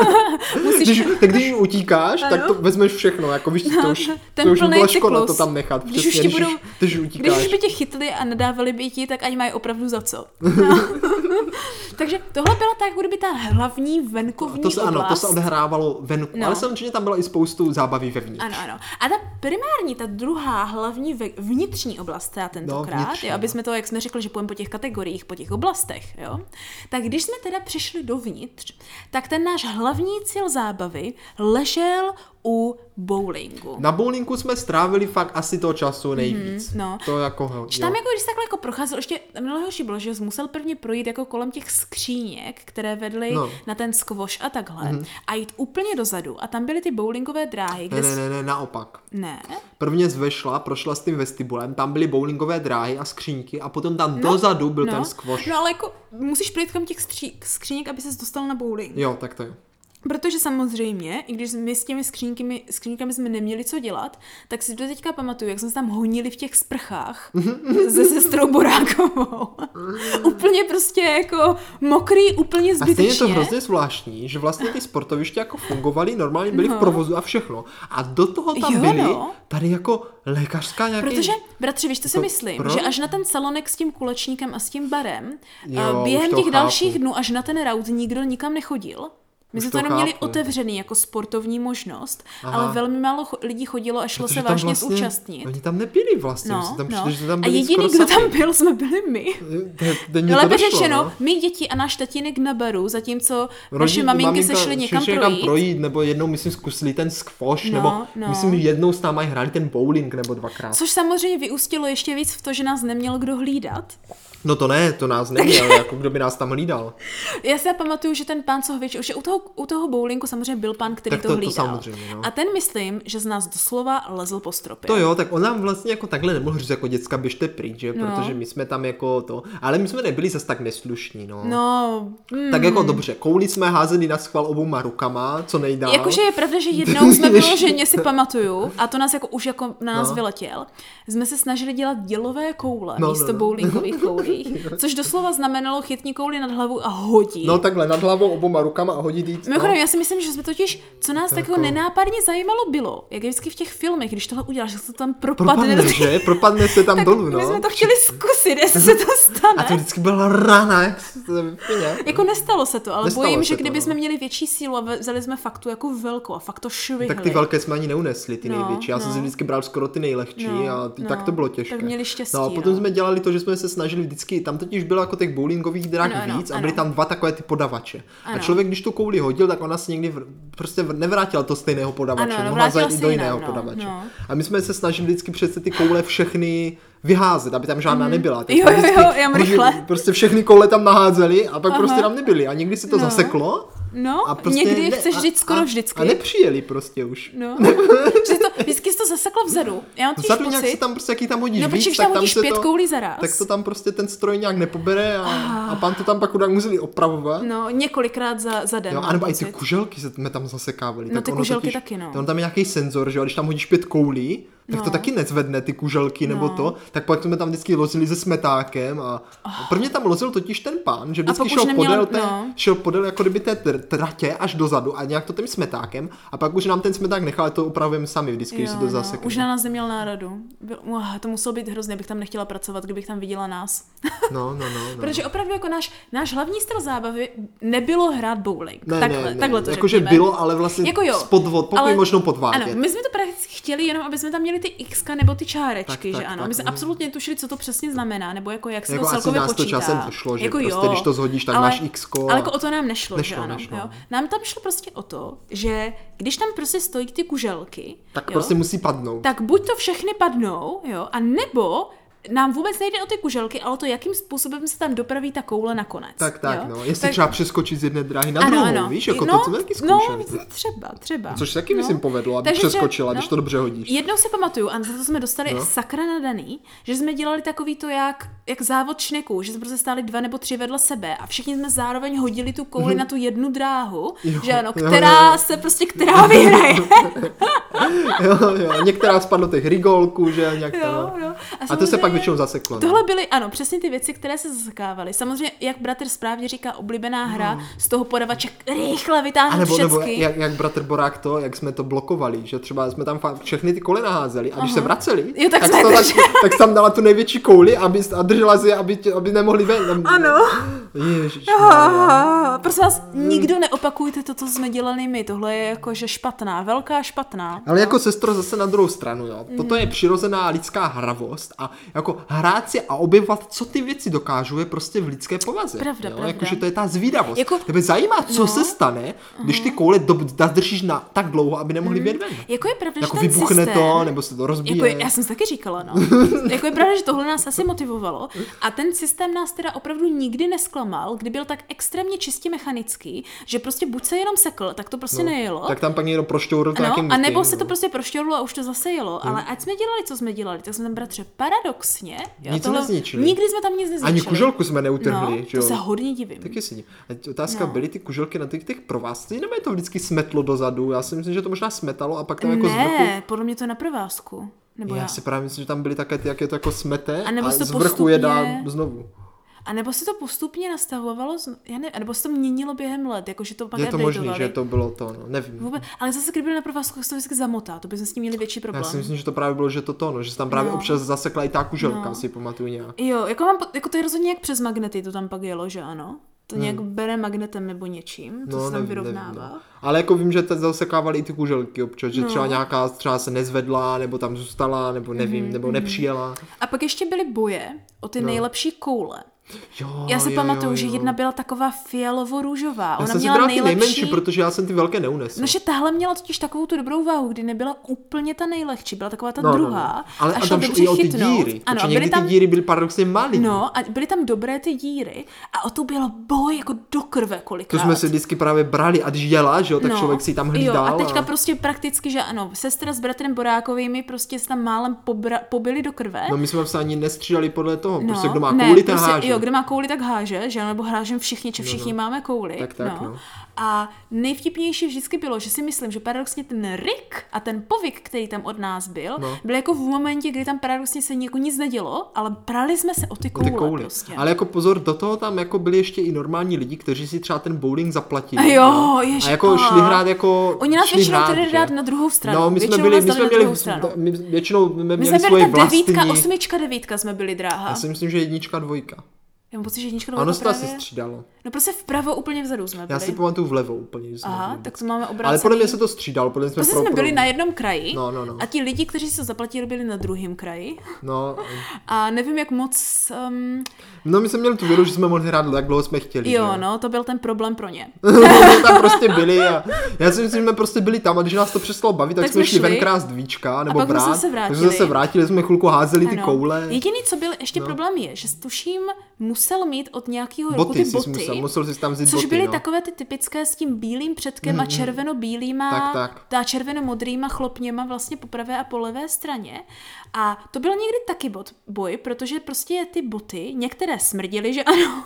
Když, musíš... tak když utíkáš, tak to Ano. vezmeš všechno, jako víš, to už, ten to už byla škoda to tam nechat. Když už ti když, budou- když Když utíkáš. už by tě chytli a nadávali by ti, tak ani mají opravdu za co. No. Takže tohle byla tak, kdyby ta hlavní venkovní To se, oblast. ano, to se odehrávalo venku, No. ale samozřejmě tam bylo i spoustu zábavy vevnitř. Ano, ano. A ta primární, ta druhá hlavní ve, vnitřní oblast, teda tentokrát, No, vnitřní, jo, aby no. jsme to, jak jsme řekli, že půjdeme po těch kategoriích, po těch oblastech, jo, tak když jsme teda přišli dovnitř, tak ten náš hlavní cíl zábavy ležel u bowlingu. Na bowlingu jsme strávili fakt asi toho času nejvíc. no. To jako, jo. Tam jako, když takhle jako procházel, ještě tam nejhorší bylo, že jsi musel prvně projít jako kolem těch skříněk, které vedly No. na ten squash a takhle a jít úplně dozadu a tam byly ty bowlingové dráhy, kde Ne, ne, ne, ne, naopak. ne. Prvně zvešla, prošla s tím vestibulem, tam byly bowlingové dráhy a skříňky a potom tam dozadu byl ten squash. No ale jako musíš projít kolem těch skří, skříněk, aby ses dostal na bowling. Jo, tak to je. Protože samozřejmě, i když my s těmi skřínkami, skřínkami jsme neměli co dělat, tak si do teďka pamatuju, jak jsme se tam honili v těch sprchách se sestrou Borákovou. úplně prostě jako mokrý, úplně A stejně je zbytečně. to hrozně zvláštní, že vlastně ty sportoviště jako fungovaly, normálně byly No. v provozu a všechno. A do toho tam Jo, byly no. tady jako lékařská nějaký... Protože, bratře, víš, to si Jako myslím, pro- že až na ten salonek s tím kulečníkem a s tím barem, Jo, a během to těch chápu. dalších dnů, až na ten raut, nikdo nikam nechodil. My Už jsme to to jenom měli chápu. otevřený jako sportovní možnost, Aha. ale velmi málo lidí chodilo a šlo Protože se tam vážně vlastně, zúčastnit. Oni tam nebyli vlastně, No, no, tam no. přišli, že tam A byli jediný, skoro kdo tam sami. byl, jsme byli my. Je- Lépe řečeno, no. my děti a náš tatínek na baru, zatímco Rodin- naše maminky se šly někam projít. projít, nebo jednou, myslím, zkusili ten squash, No, nebo no. myslím, jednou s náma hráli ten bowling, nebo dvakrát. Což samozřejmě vyústilo ještě víc v to, že nás neměl kdo hlídat. No to ne, to nás neměl, jako kdo by nás tam hlídal. Já si pamatuju, že ten pán, ho většinou, že u toho, u toho bowlingu samozřejmě byl pán, který Tak to, to- to hlídal. samozřejmě, no. A ten myslím, že z nás doslova lezl po stropě. To jo, tak on nám vlastně jako takhle nemohl říct jako děcka běžte pryč, že? No. Protože my jsme tam jako to, ale my jsme nebyli zas tak neslušní, no. No, mm, Tak jako dobře, kouli jsme házeli na schvál obouma rukama, co nejdál. Jakože je pravda, že jednou jsme vyloženě si pamatuju, a to nás jako už jako na nás No. vyletěl, jsme se snažili dělat dělové koule No, no, místo no. bowlingových koulí, což doslova znamenalo chytní kouli nad hlavu a hodit. No takhle, nad hlavou oboma rukama a hodit jíc. Mimochodem, no. já si myslím, že jsme totiž, co nás tak jako nenápadně zajímalo bylo, jak je vždycky v těch filmech, když tohle uděláš, že se to tam propadne. Propadne, že? Propadne se tam tak dolů, no. my jsme to chtěli zkusit, jestli se to stane. A to vždycky byla rána, jak se to. Jako nestalo se to, ale Nestalo bojím, že to, kdyby no. jsme měli větší sílu a vzali jsme fakt tu jako velkou a fakt to švihli. Tak ty velké jsme ani neunesli, ty No, největší. Já jsem no. si vždycky bral skoro ty nejlehčí No, a ty, no. tak to bylo těžké. Tak měli štěstí, No a potom no. jsme dělali to, že jsme se snažili vždycky, tam totiž bylo jako těch bowlingových drah víc a byly tam dva takové ty podavače. A člověk, když tu kouli hodil, tak ona se někdy vr- prostě vr- nevrátila to stejného podavače. Ano, ano, mohla zajít do jiného no, podavače. no. A my jsme se snažili vždycky přece ty koule všechny vyházet, aby tam žádná nebyla. Tak. Jo, jo, jo, hodili- rychle. Prostě všechny koule tam naházeli a pak Aha. prostě tam nebyly. A někdy se to No. zaseklo. No, A prostě někdy ne- chceš a- říct skoro a, vždycky. A nepřijeli prostě už. No, že to, vždycky se to zaseklo vzadu. Já mám Vzadu nějak pocit, se tam prostě, jaký tam hodíš no, víc, tak tam tam se pět to, koulí za raz. tak to tam prostě ten stroj nějak nepobere a, a pan to tam pak chudák museli opravovat. No, několikrát za, za den. Jo, anebo i ty kuželky jsme tam zasekávali. No, tak ty kuželky totiž, taky, no. On tam je nějaký senzor, že jo, když tam hodíš pět koulí, tak No. to taky nezvedne ty kuželky nebo No. to, tak pak jsme tam vždycky lozili se smetákem a a prvně tam lozil totiž ten pán, že vždycky šel neměl- podél, té, no. šel podél jako kdyby té tratě až dozadu a nějak to tím smetákem a pak už nám ten smeták nechal, to upravujeme sami vždycky, když se to zasekne. Už na nás neměl náradu. Byl, uh, to muselo být hrozně, bych tam nechtěla pracovat, kdybych tam viděla nás. No, no, no, no. Protože opravdu jako náš, náš hlavní styl zábavy nebylo hrát bowling. Ne, takhle, ne, ne. takhle to Jakože bylo, ale vlastně Jako jo, podvod, pokud ale- možno podvádět. Ano, my jsme to prakticky chtěli jenom, aby jsme tam měli ty x nebo ty čárečky, Tak, že tak, ano. tak, my jsme mhm. absolutně netušili, co to přesně znamená, nebo jako jak se Jako to celkově nás to počítá. časem došlo, že jako prostě, když to zhodíš, tak ale, máš a- Ale jako o to nám nešlo, Nešlo, že ano. nešlo. Jo? Nám tam šlo prostě o to, že když tam prostě stojí ty kuželky, tak jo, prostě musí padnout. tak buď to všechny padnou, jo, a nebo nám vůbec nejde o ty kuželky, ale o to, jakým způsobem se tam dopraví ta koule nakonec. Tak, tak, jo? no. Jestli třeba přeskočit z jedné dráhy na ano, druhou, ano. víš, jako no, to jsme taky No, třeba, třeba. Což se taky, no. myslím, povedlo, aby Takže přeskočila, když no. to dobře hodíš. Jednou si pamatuju, a za to jsme dostali No. no. sakra nadaný, že jsme dělali takový to jak, jak závod šneků, že jsme prostě stáli dva nebo tři vedle sebe a všichni jsme zároveň hodili tu kouli na tu jednu dráhu, Jo, že ano, která jo, jo. se prostě, která vyhraje. jo, jo, některá spadla těch rigolků, že nějak jo, no. jo. A to se samozřejmě- pak většinou zaseklo. no. Tohle byly, ano, přesně ty věci, které se zasekávaly. Samozřejmě, jak bratr správně říká, oblíbená hra z toho podavače rychle vytáhnout nebo, nebo jak, jak bratr Borák to, jak jsme to blokovali, že třeba jsme tam všechny ty koule naházeli a když se vraceli, Jo, tak tak, jsme to, tak, tak tam dala tu největší kouli aby, a držela si, aby, aby nemohli ven. Ano. Ježiš, prosím vás, nikdo neopakujte to, co jsme dělali my. Tohle je jakože špatná, velká špatná. Ale jako sestro zase na druhou stranu, jo. Toto Mm. je přirozená lidská hravost a jako hrát si a objevovat, co ty věci dokážou, je prostě v lidské povaze. Pravda, jo? pravda. Jakože to je ta zvídavost. Jako- Tebe zajímá, co No. se stane, když ty koule do, držíš na tak dlouho, aby nemohli Mm. vět ven. Jako je pravda, Jako že ten vybuchne systém, to, nebo se to rozbije. Jako je, já jsem si taky říkala, no. jako je pravda, že tohle nás asi motivovalo. A ten systém nás teda opravdu nikdy nesklamal, kdy byl tak extrémně čistě mechanický, že prostě buď se jenom sekl, tak to prostě nejelo. No, Tak tam pak někdo prošťourl Ano, nějakým a nebo se to no. prostě prošťorlo a už to zase jelo. Ale ať jsme dělali, co jsme dělali, tak jsme tam bratře paradoxně. Jo, Nic nezničili. Nikdy jsme tam nic nezničili. Ani kuželku jsme neutrhli, no, že jo? to se hodně divím. Taky si. A otázka, No. byly ty kuželky na těch, těch provázcích, nebo je to vždycky smetlo dozadu? Já si myslím, že to možná smetalo a pak tam jako ne, podle mě to je na provázku. Nebo já, Já si právě myslím, že tam byly také ty, jak je to jako smete A nebo a to z vrchu je dá postupně- znovu. A nebo se to postupně nastavovalo, já ne, nebo se to měnilo během let, jakože to pak Je to updateovali. že to bylo to, no, nevím. Vůbec, ale zase, kdyby na provázku, se to vždycky zamotá, to by jsme s tím měli větší Já problém. si myslím, že to právě bylo, že to to, no, že se tam právě No. občas zasekla i ta kuželka, No. si pamatuju nějak. Jo, jako, mám, jako to je rozhodně jak přes magnety, to tam pak jelo, že ano? To nějak bere magnetem nebo něčím, to se tam Hmm. nevím, vyrovnává. nevím, no. Ale jako vím, že teď zasekávali i ty kuželky občas, že No. třeba nějaká třeba se nezvedla, nebo tam zůstala, nebo nevím, Mhm, nebo nepřijela. A pak ještě byly boje o ty nejlepší koule. Jo, Já si jo, pamatuju, jo, že jo. jedna byla taková fialovo-růžová. Já Ona jsem si měla ty nejlepší... nejmenší, protože já jsem ty velké neunesl. No, že tahle měla totiž takovou tu dobrou váhu, kdy nebyla úplně ta nejlehčí, byla taková ta No, no, no. druhá. Ale a a tam šlo i o ty chytnout. díry, Ano, a byly někdy tam ty díry byly paradoxně malý. No, a byly tam dobré ty díry a o to bylo boj jako do krve To kolikrát. jsme si vždycky právě brali a když jela, že jo, tak člověk si tam hlídal. No. Jo, a teďka prostě prakticky, že ano, sestra s bratrem Borákovými prostě se tam málem pobra, pobili do krve. No my jsme se ani nestřídali podle toho, No, prostě kdo má ne, kouli, ten háže. Jo, kdo má kouli, tak háže, že? Nebo hrážem všichni, či všichni máme kouli. Tak, tak, no. A nejvtipnější vždycky bylo, že si myslím, že paradoxně ten Rick a ten povyk, který tam od nás byl, No. byl jako v momentě, kdy tam paradoxně se jako nic nedělo, ale prali jsme se o ty koule, ty kouli. prostě. Ale jako pozor, do toho tam jako byli ještě i normální lidi, kteří si třeba ten bowling zaplatili. A jo, no. jež- A jako a. šli hrát jako... Oni nás většinou hrát, že? dát na druhou stranu. No, my jsme Většinou byli, my jsme na měli, my většinou jsme My měli jsme svoje byli ta devítka, osmička, devítka jsme byli dráha. Já si myslím, že jednička, dvojka. Já mám pocit, že jednička dvojka se to asi střídalo. No prostě vpravo úplně vzadu jsme byli. Já si pamatuju vlevo úplně. jsme Aha, tak to máme obrácený. Ale podle mě se to střídalo, podle mě jsme Prostě pro, jsme pro- byli na jednom kraji No, no, no. a ti lidi, kteří to zaplatili, byli na druhém kraji. No, A nevím, jak moc... Um, no my jsme měli tu věru, že jsme mohli hrát jak dlouho jsme chtěli. jo, že? no, to byl ten problém pro ně. jsme tam prostě byli a já si myslím, že jsme prostě byli tam a když nás to přestalo bavit, tak, Tak jsme jsme šli ven krást víčka nebo pak jsme brát. se zase Tak jsme se vrátili, jsme chvilku házeli ty koule. Jediný, co byl ještě no. problém je, že tuším musel mít od nějakého roku ty boty, musel, musel jsi tam vzít což boty, byly no. takové ty typické s tím bílým předkem a červeno-bílýma, Tak, tak. ta červeno-modrýma chlopněma vlastně po pravé a po levé straně. A to byl někdy taky bot, boj, protože prostě ty boty, některé smrděly, že ano,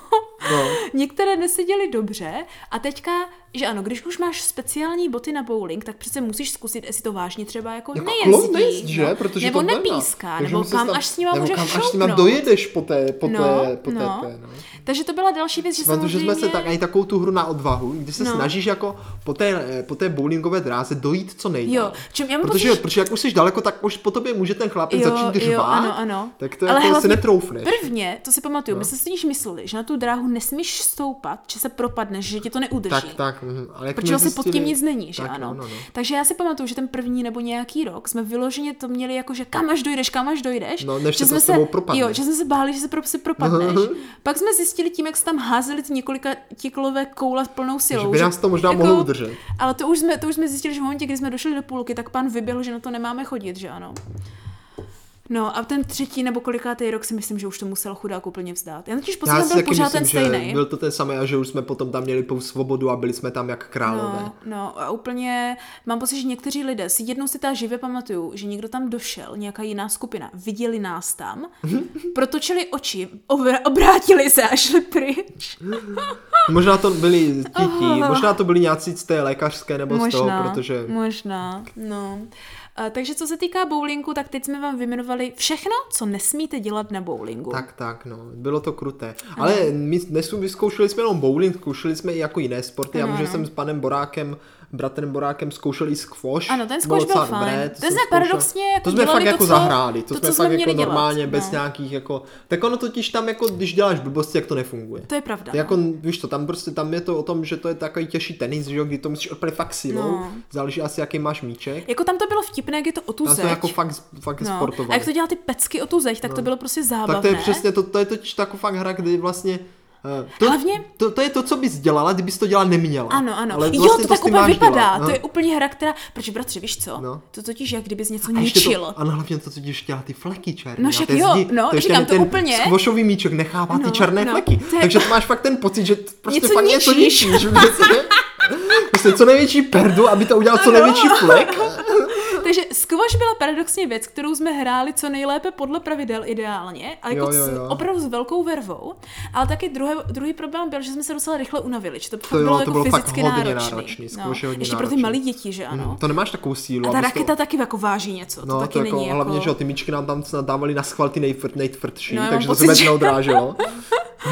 No. některé neseděly dobře a teďka, že ano, když už máš speciální boty na bowling, tak přece musíš zkusit, jestli to vážně třeba jako, Jako nejezdí. kloun nejezdí, že? no. Protože nebo to nedá. nepíská, nebo kam tam- až s nima nebo můžeš kam až s nima šoupnout. dojedeš po té, po té, No, po té, no. té, no. Takže to byla další věc, že Protože samozřejmě... jsme se tak ani takovou tu hru na odvahu, kdy se No. snažíš jako po té, po té bowlingové dráze dojít co nejdál. Jo, čím já protože, že- protože jak už jsi daleko, tak už po tobě může ten chlapec Jo, začít jo, řvát, ano, ano. tak to Ale jako hlavně netroufneš. Prvně, to si pamatuju, no. my jsme si mysleli, že na tu dráhu nesmíš stoupat, že se propadneš, že tě to neudrží. Tak, tak. Mhm. Ale Protože jsme asi pod tím zjistili- nic není, že tak, ano. No, no, no. Takže já si pamatuju, že ten první nebo nějaký rok jsme vyloženě to měli jako, že kam až dojdeš, kam až dojdeš. No, než že se to jsme s propadne. Jo, že jsme se báli, že se pro, si propadneš. Pak jsme zjistili tím, jak se tam házeli ty několika tiklové koule plnou silou. Že by nás to možná mohlo udržet. Ale to už, jsme, to už jsme zjistili, že v momentě, kdy jsme došli do půlky, tak pan vyběhl, že na to nemáme chodit, že ano. No a ten třetí nebo kolikátý rok si myslím, že už to musel chudák úplně vzdát. Já totiž si byl pořád myslím, ten stejný. byl to ten samý a že už jsme potom tam měli pou svobodu a byli jsme tam jak králové. No, no a úplně mám pocit, že někteří lidé si jednou si ta živě pamatuju, že někdo tam došel, nějaká jiná skupina, viděli nás tam, protočili oči, obr- obrátili se a šli pryč. Možná to byli títí, možná to byli nějací z té lékařské nebo z toho, Možná, protože... možná, no. A, takže co se týká bowlingu, tak teď jsme vám vyjmenovali všechno, co nesmíte dělat na bowlingu. Tak, tak, no, bylo to kruté. Ale my dnes vyzkoušeli jsme jenom bowling, zkoušeli jsme i jako jiné sporty. Já Ano, že ano. jsem s panem Borákem, bratrem Borákem zkoušel i squash. Ano, ten To squash byl fajn. dobré, To jsem jsme paradoxně jako To jsme fakt to, jako co- zahráli, to, to, jsme co jsme fakt měli jako dělat, normálně bez no. nějakých jako... Tak ono totiž tam jako, když děláš blbosti, jak to nefunguje. To je pravda. To je jako, víš to, tam prostě tam je to o tom, že to je takový těžší tenis, že jo, kdy to musíš úplně fakt silou, No. záleží asi, jaký máš míček. Jako tam to bylo vtipné, jak je to o tu Tam zeď. to jako fakt, fakt no. sportovali. A jak to dělá ty pecky o tu zeď, tak to bylo prostě zábavné. Tak to je přesně, to, to je totiž taková fakt hra, kdy vlastně to, Hlavně- to, to, je to, co bys dělala, kdybys to dělat neměla. Ano, ano. Ale jo, vlastně to tak s tím úplně vypadá. dělat, no. To je úplně hra, která... Protože bratře, víš co? No. To totiž jak kdybys něco a ničil. to, ano, hlavně to totiž dělá ty fleky černé. No však jo, zdi. no, to říkám, to ten úplně- skvošový míček nechává ty No, černé no, fleky. to je- Takže to máš fakt ten pocit, že prostě Něco fakt něco ničíš. ničíš. Prostě, prostě co největší perdu, aby to udělal co největší flek. Squash byla paradoxně věc, kterou jsme hráli co nejlépe podle pravidel ideálně, a jako Jo, jo, jo. S, opravdu s velkou vervou, ale taky druhý, druhý problém byl, že jsme se docela rychle unavili, že to, fakt jo, bylo to jako bylo fakt fyzicky hodně náročný. náročný, no. je hodně Ještě pro ty náročný. malé děti, že ano. Mm, To nemáš takovou sílu. A ta abys to- raketa taky jako váží něco, to No, taky to jako, není hlavně, jako... že jo, ty míčky nám tam dávali na schvál ty nejtvrdší, No, takže to se vůbec že- neodráželo.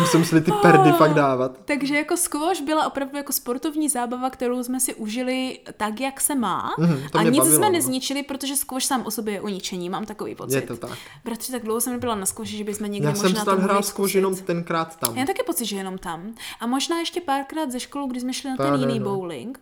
Jsme museli ty perdy fakt dávat. Takže jako squash byla opravdu jako sportovní zábava, kterou jsme si užili tak, jak se má. To a nic bavilo, jsme no. nezničili, protože squash sám o sobě je o ničení, mám takový pocit. Je to tak. Bratři, tak dlouho jsem nebyla na squashi, že bychom někdy Já možná jsem mohli hrál squash jenom tenkrát tam. Já taky pocit, že jenom tam. A možná ještě párkrát ze školu, když jsme šli na ten jiný no. bowling.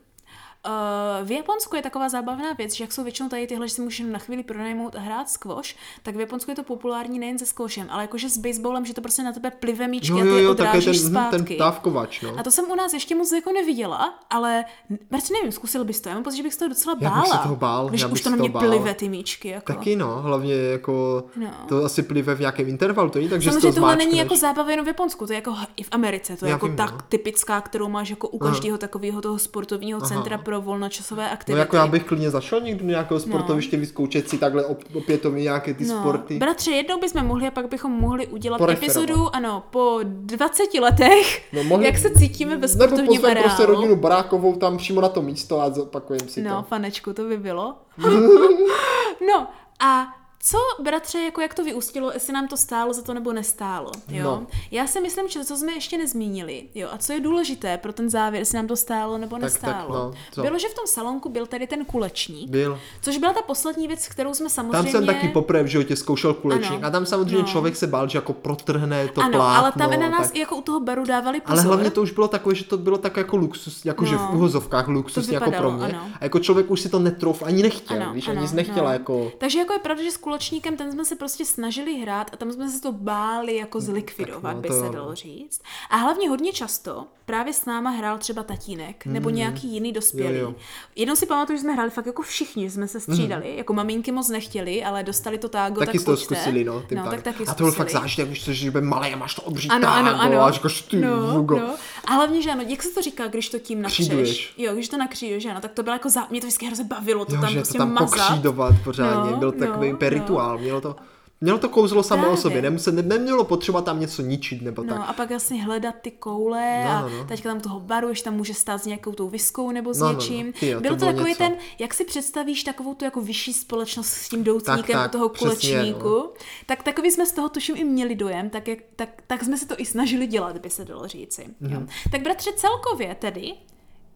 Uh, v Japonsku je taková zábavná věc, že jak jsou většinou tady tyhle, že si můžeš jenom na chvíli pronajmout a hrát squash, tak v Japonsku je to populární nejen se squashem, ale jakože s baseballem, že to prostě na tebe plive míčky Jo, a ty jo, je jo, odrážíš ten, hm, ten zpátky. távkovač, no. A to jsem u nás ještě moc jako neviděla, ale Marci, nevím, zkusil bys to, já mám pocit, že bych se toho docela Já bála. bych se toho bál, když já už bych to se na mě bál. plive ty míčky, jako. Taky no, hlavně jako No. to asi plive v nějakém intervalu, to není tak, že to Samozřejmě tohle není jako zábava jenom v Japonsku, to je jako i v Americe, to je Já jako vím, tak no. typická, kterou máš jako u každého takového toho sportovního centra pro volnočasové No aktivity. jako já bych klidně zašel někdy do nějakého sportoviště vyzkoušet si takhle op- opětovně nějaké ty No, sporty. bratře, jednou bychom mohli a pak bychom mohli udělat epizodu, ano, po 20 letech, No, mohli- jak se cítíme ve Nebo sportovním pozvem areálu. prostě rodinu Barákovou tam přímo na to místo a zopakujeme si No, to. fanečku, to by bylo. no, a co, bratře, jako jak to vyústilo, jestli nám to stálo za to nebo nestálo, jo? No. Já si myslím, že to, co jsme ještě nezmínili, jo, a co je důležité pro ten závěr, jestli nám to stálo nebo tak, nestálo, no, co? bylo, že v tom salonku byl tady ten kulečník, Byl. což byla ta poslední věc, kterou jsme samozřejmě... Tam jsem taky poprvé v životě zkoušel kulečník Ano. a tam samozřejmě No. člověk se bál, že jako protrhne to Ano, plátno. ale tam na nás tak... i jako u toho baru dávali pozor. Ale hlavně to už bylo takové, že to bylo tak jako luxus, jakože No. v uvozovkách luxus To jako vypadalo, pro mě. ano. A jako člověk už si to netrouf ani nechtěl, víš, ani nic nechtěla no. jako... Takže jako je pravda, že s kulečníkem ten jsme se prostě snažili hrát a tam jsme se to báli jako zlikvidovat, tak no, by to- se dalo říct. A hlavně hodně často právě s náma hrál třeba tatínek nebo nějaký jiný dospělý. Jo, jo. Jednou si pamatuju, že jsme hráli fakt jako všichni, jsme se střídali, jako maminky moc nechtěli, ale dostali to tágo, Taky tak to pojďte. zkusili, no. Ty no tak. tak taky a to byl fakt zážitek, když že bude malý a máš to obří Ano, ano, tágo ano. a říkáš ty no, Hugo. no. A hlavně, že ano, jak se to říká, když to tím nakřeš? Kříduješ. Jo, když to nakříješ, že ano, tak to bylo jako za... Mě to vždycky hrozně bavilo, to Jo, tam že prostě to tam mazat. pokřídovat pořádně, No, byl takový no. Rituál, mělo to... Mělo to kouzlo samo o sobě, nemusel, ne, nemělo potřeba tam něco ničit nebo tak. No a pak vlastně hledat ty koule No, a no, no. teďka tam toho baru, ještě tam může stát s nějakou tou viskou nebo s No, no, no. něčím. Ty jo, to Bylo to takový něco. ten, jak si představíš takovou tu jako vyšší společnost s tím doutníkem tak, u toho přesně, kulečníku. no. Tak takový jsme z toho tuším i měli dojem, tak, jak, tak, tak jsme se to i snažili dělat, by se dalo říci. Mhm. Jo. Tak bratře celkově tedy,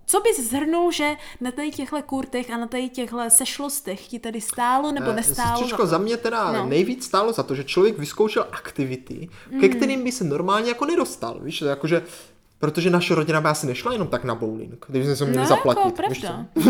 co bys zhrnul, že na tady těchto kurtech a na tady těchto sešlostech ti tady stálo nebo Eh, nestálo? Sestřičko, za mě teda No. nejvíc stálo za to, že člověk vyzkoušel aktivity, Mm. ke kterým by se normálně jako nedostal, víš, jakože Protože naše rodina by asi nešla jenom tak na bowling, když jsme se měli No, zaplatit. Jako, pravda.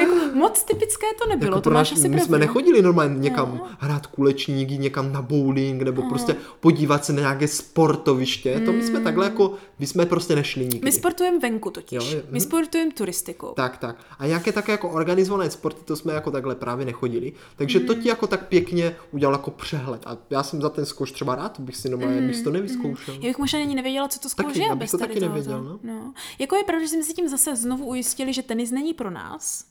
jako, moc typické to nebylo, Jako to máš asi my pravdu. jsme nechodili normálně někam hrát kulečník, někam na bowling, nebo prostě podívat se na nějaké sportoviště. To my jsme takhle jako, my jsme prostě nešli nikdy. Mm. My sportujeme venku totiž. Jo, je- My mhm. sportujeme turistikou. Tak, tak. A nějaké také jako organizované sporty, to jsme jako takhle právě nechodili. Takže to Mm. ti jako tak pěkně udělal jako přehled. A já jsem za ten zkouš třeba rád, bych si normálně Mm, místo nevyzkoušel. Já bych možná ani nevěděla, co to bych bez to taky nevěděl, no. no. Jako je pravda, že jsme si tím zase znovu ujistili, že tenis není pro nás.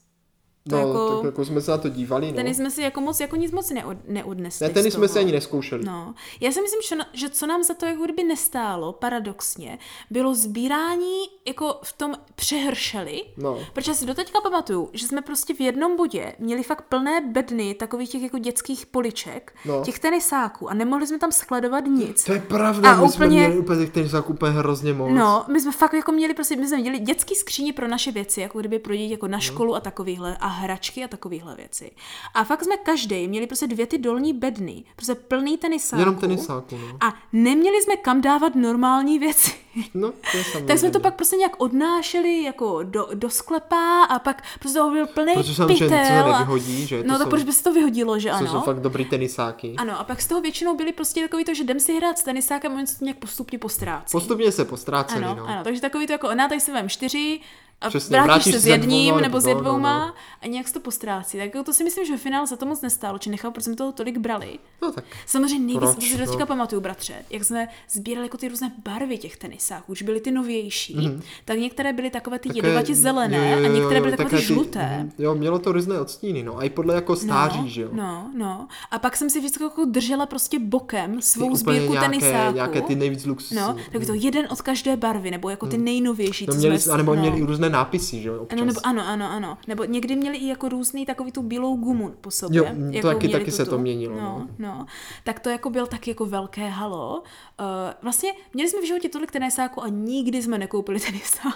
To No, jako- tak jako jsme se na to dívali, no. Tenis jsme si jako moc, jako nic moc neod, neodnesli. Ne, tenis jsme si ani neskoušeli. No, já si myslím, že, na, že co nám za to jako kdyby nestálo, paradoxně, bylo sbírání jako v tom přehršeli. No. Protože si doteďka pamatuju, že jsme prostě v jednom bodě měli fakt plné bedny takových těch jako dětských poliček, No. těch tenisáků a nemohli jsme tam skladovat nic. To je pravda, A my jsme úplně- měli úplně těch tenisák úplně hrozně moc. No, my jsme fakt jako měli prostě, my jsme měli dětský skříně pro naše věci, jako kdyby pro děti jako na školu a takovýhle a hračky a takovýhle věci. A fakt jsme každý měli prostě dvě ty dolní bedny, prostě plný tenisáků. Jenom tenisáků, no. A neměli jsme kam dávat normální věci. No, to je. Tak jsme to pak prostě nějak odnášeli jako do, do sklepa a pak prostě toho byl plný Protože pytel. nic se nevyhodí, že? To No tak jsou- proč by se to vyhodilo, že To ano? jsou fakt dobrý tenisáky. Ano, a pak z toho většinou byli prostě takový to, že jdem si hrát s tenisákem a oni se to nějak postupně postrácí. Postupně se postráceli, Ano, no. ano, takže takový to jako, na tady si vem čtyři, A Přesně, vrátíš, vrátíš se s jedním dvouma, nebo s no, no, no. a nějak se to postrácí. Tak jako to si myslím, že ve finále za to moc nestálo, či nechal, protože jsme toho tolik brali. No tak. Samozřejmě nejvíc, Proč, to si do no? teďka pamatuju, bratře, jak jsme sbírali jako ty různé barvy těch tenisák, už byly ty novější, mm. tak některé byly takové ty jedovatě zelené a některé byly takové ty žluté. mhm. Jo, mělo to různé odstíny, no. A i podle jako stáří, no, že jo. No, no. A pak jsem si vždycky jako držela prostě bokem Ty svou sbírku nějaké, tenisáků. nějaké ty nejvíc luxusní. No, tak to jeden od každé barvy, nebo jako ty nejnovější. No co měli, jsme, anebo no. měli i nápisy, že jo, občas. Ano, nebo, ano, ano, ano. Nebo někdy měli i jako různý takový tu bílou gumu po sobě. Jo, to jako taky- taky se to měnilo, No, no. no. Tak to jako byl taky jako velké halo. Uh, vlastně měli jsme v životě tolik tenisáků a nikdy jsme nekoupili tenisák.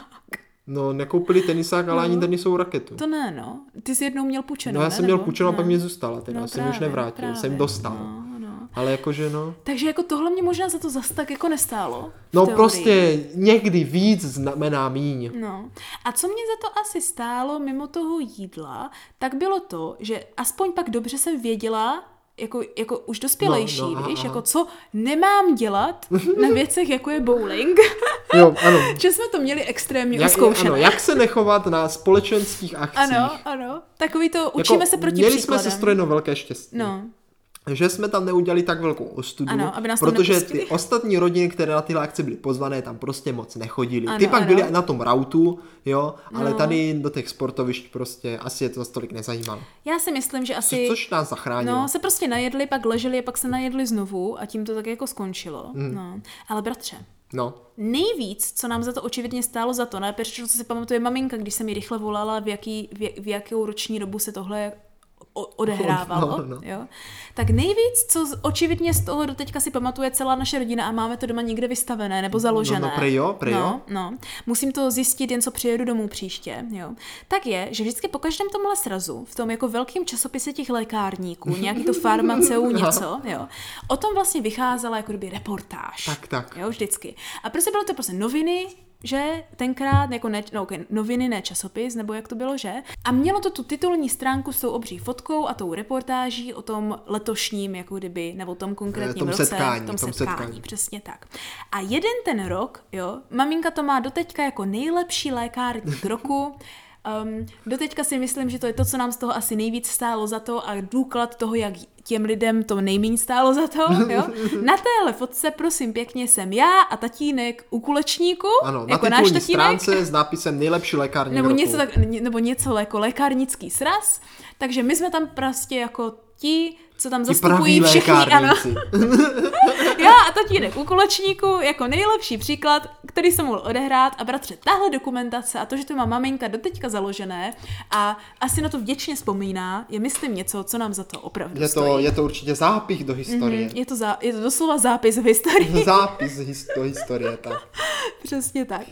No, nekoupili tenisák, ale ani tenisovou raketu. To ne, no. Ty jsi jednou měl půjčenou, No já ne? jsem měl Nebo- půjčenou a ne. pak mě zůstala, teda No, jsem ji už právě, nevrátil, právě. jsem dostal. No, no. Ale jakože no. Takže jako tohle mě možná za to zas tak jako nestálo. No teorii. prostě někdy víc znamená míň. No. A co mě za to asi stálo mimo toho jídla, tak bylo to, že aspoň pak dobře jsem věděla, jako, jako už dospělejší, No, no, víš, aha. jako co nemám dělat na věcech, jako je bowling, Jo, ano. že jsme to měli extrémně Jak, oskoušené. ano, jak se nechovat na společenských akcích. ano, ano, takový to učíme jako, se proti Měli příkladem. jsme se strojeno velké štěstí. No, že jsme tam neudělali tak velkou ostudu, Ano, aby nás protože ty ostatní rodiny, které na tyhle akce byly pozvané, tam prostě moc nechodili. Ano, ty pak ano. byly na tom rautu, jo, ale No. tady do těch sportovišť prostě asi je to tolik nezajímalo. já si myslím, že asi... Což nás zachránilo. No, se prostě najedli, pak leželi a pak se najedli znovu a tím to tak jako skončilo. Hmm. No. Ale bratře, no. Nejvíc, co nám za to očividně stálo za to, ne? Protože co si pamatuje maminka, když jsem mi rychle volala, v, jaký, v, v jakou roční dobu se tohle odehrávalo, No, no. Jo? tak nejvíc, co z- očividně z toho doteďka si pamatuje celá naše rodina a máme to doma někde vystavené nebo založené. No, no, prej jo, prej jo. no, no, musím to zjistit jen co přijedu domů příště, jo. Tak je, že vždycky po každém tomhle srazu, v tom jako velkém časopise těch lékárníků, nějaký to farmaceu něco, jo, o tom vlastně vycházela jako kdyby reportáž. Tak, tak. Jo, vždycky. A prostě bylo to prostě noviny, že tenkrát, jako ne, no, okay, noviny, ne časopis, nebo jak to bylo, že? A mělo to tu titulní stránku s tou obří fotkou a tou reportáží o tom letošním, jako kdyby, nebo tom konkrétním tom roce, setkání, tom tom setkání, setkání. přesně tak. A jeden ten rok, jo, maminka to má doteďka jako nejlepší lékárník roku, Um, doteďka si myslím, že to je to, co nám z toho asi nejvíc stálo za to a důklad toho, jak těm lidem to nejméně stálo za to. Jo? Na téhle fotce, prosím pěkně, jsem já a tatínek u kulečníku, Ano, na jako náš titulní tatínek, stránce s nápisem nejlepší lékárník nebo roku. něco, tak, nebo něco jako lékárnický sraz, takže my jsme tam prostě jako ti, co tam zastupují všichni, ano, já a tatínek u kulečníku jako nejlepší příklad, který jsem mohl odehrát a bratře, tahle dokumentace a to, že to má maminka doteďka založené a asi na to vděčně vzpomíná, je myslím něco, co nám za to opravdu Je to, stojí. Je to určitě zápis do historie. Je to, za, je to doslova zápis v historii. Zápis his- do historie, tak. Přesně tak.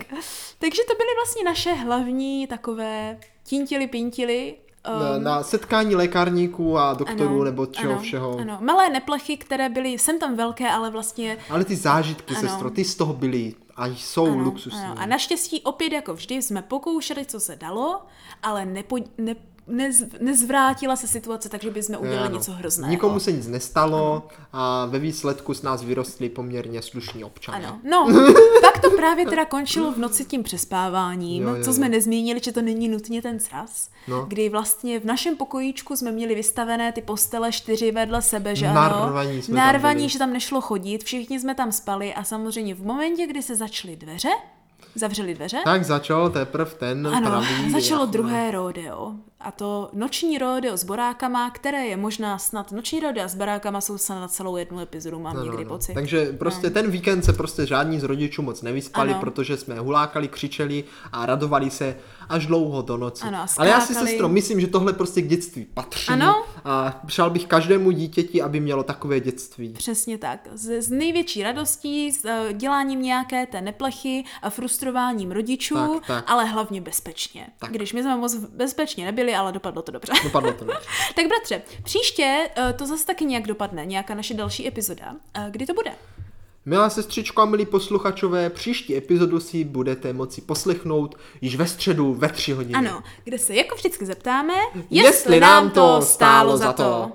Takže to byly vlastně naše hlavní takové tintily pintily. Na, na setkání lékárníků a doktorů nebo čeho ano, všeho. Ano, malé neplechy, které byly, jsem tam velké, ale vlastně Ale ty zážitky, Ano. sestro, ty z toho byly a jsou Ano, luxusní. ano. A naštěstí opět jako vždy jsme pokoušeli, co se dalo, ale nepo, ne, nez, nezvrátila se situace, takže bychom udělali Ano. něco hrozného. Nikomu se nic nestalo a ve výsledku z nás vyrostli poměrně slušní občané. Ano, no, pak to právě teda končilo v noci tím přespáváním, Jo, jo, co jsme jo. nezmínili, že to není nutně ten sraz, No. kdy vlastně v našem pokojíčku jsme měli vystavené ty postele čtyři vedle sebe, že ano, Narvaní jsme tam narvaní, byli. že tam nešlo chodit, všichni jsme tam spali a samozřejmě v momentě, kdy se začaly dveře, zavřeli dveře, Tak začal teprve ten Ano, pravý... začalo druhé rodeo. A to noční rodeo s borákama, které je možná snad, noční rodeo s borákama jsou snad na celou jednu epizodu, mám No, někdy no, no. pocit. Takže prostě ten víkend se prostě žádní z rodičů moc nevyspali, Ano. protože jsme hulákali, křičeli a radovali se až dlouho do noci. Ano, Ale já si sestro myslím, že tohle prostě k dětství patří. Ano. A přál bych každému dítěti, aby mělo takové dětství. Přesně tak. Z, z největší radostí, s eh, děláním nějaké té neplechy a frustrováním rodičů, Tak, tak. ale hlavně bezpečně. Tak. Když my jsme moc bezpečně nebyli, ale dopadlo to dobře. Dopadlo to dobře. tak bratře, příště eh, to zase taky nějak dopadne, nějaká naše další epizoda. Eh, Kdy to bude? Milá sestřičko a milí posluchačové, příští epizodu si budete moci poslechnout již ve středu ve tři hodiny. Ano, kde se jako vždycky zeptáme, Jestli nám to stálo za to.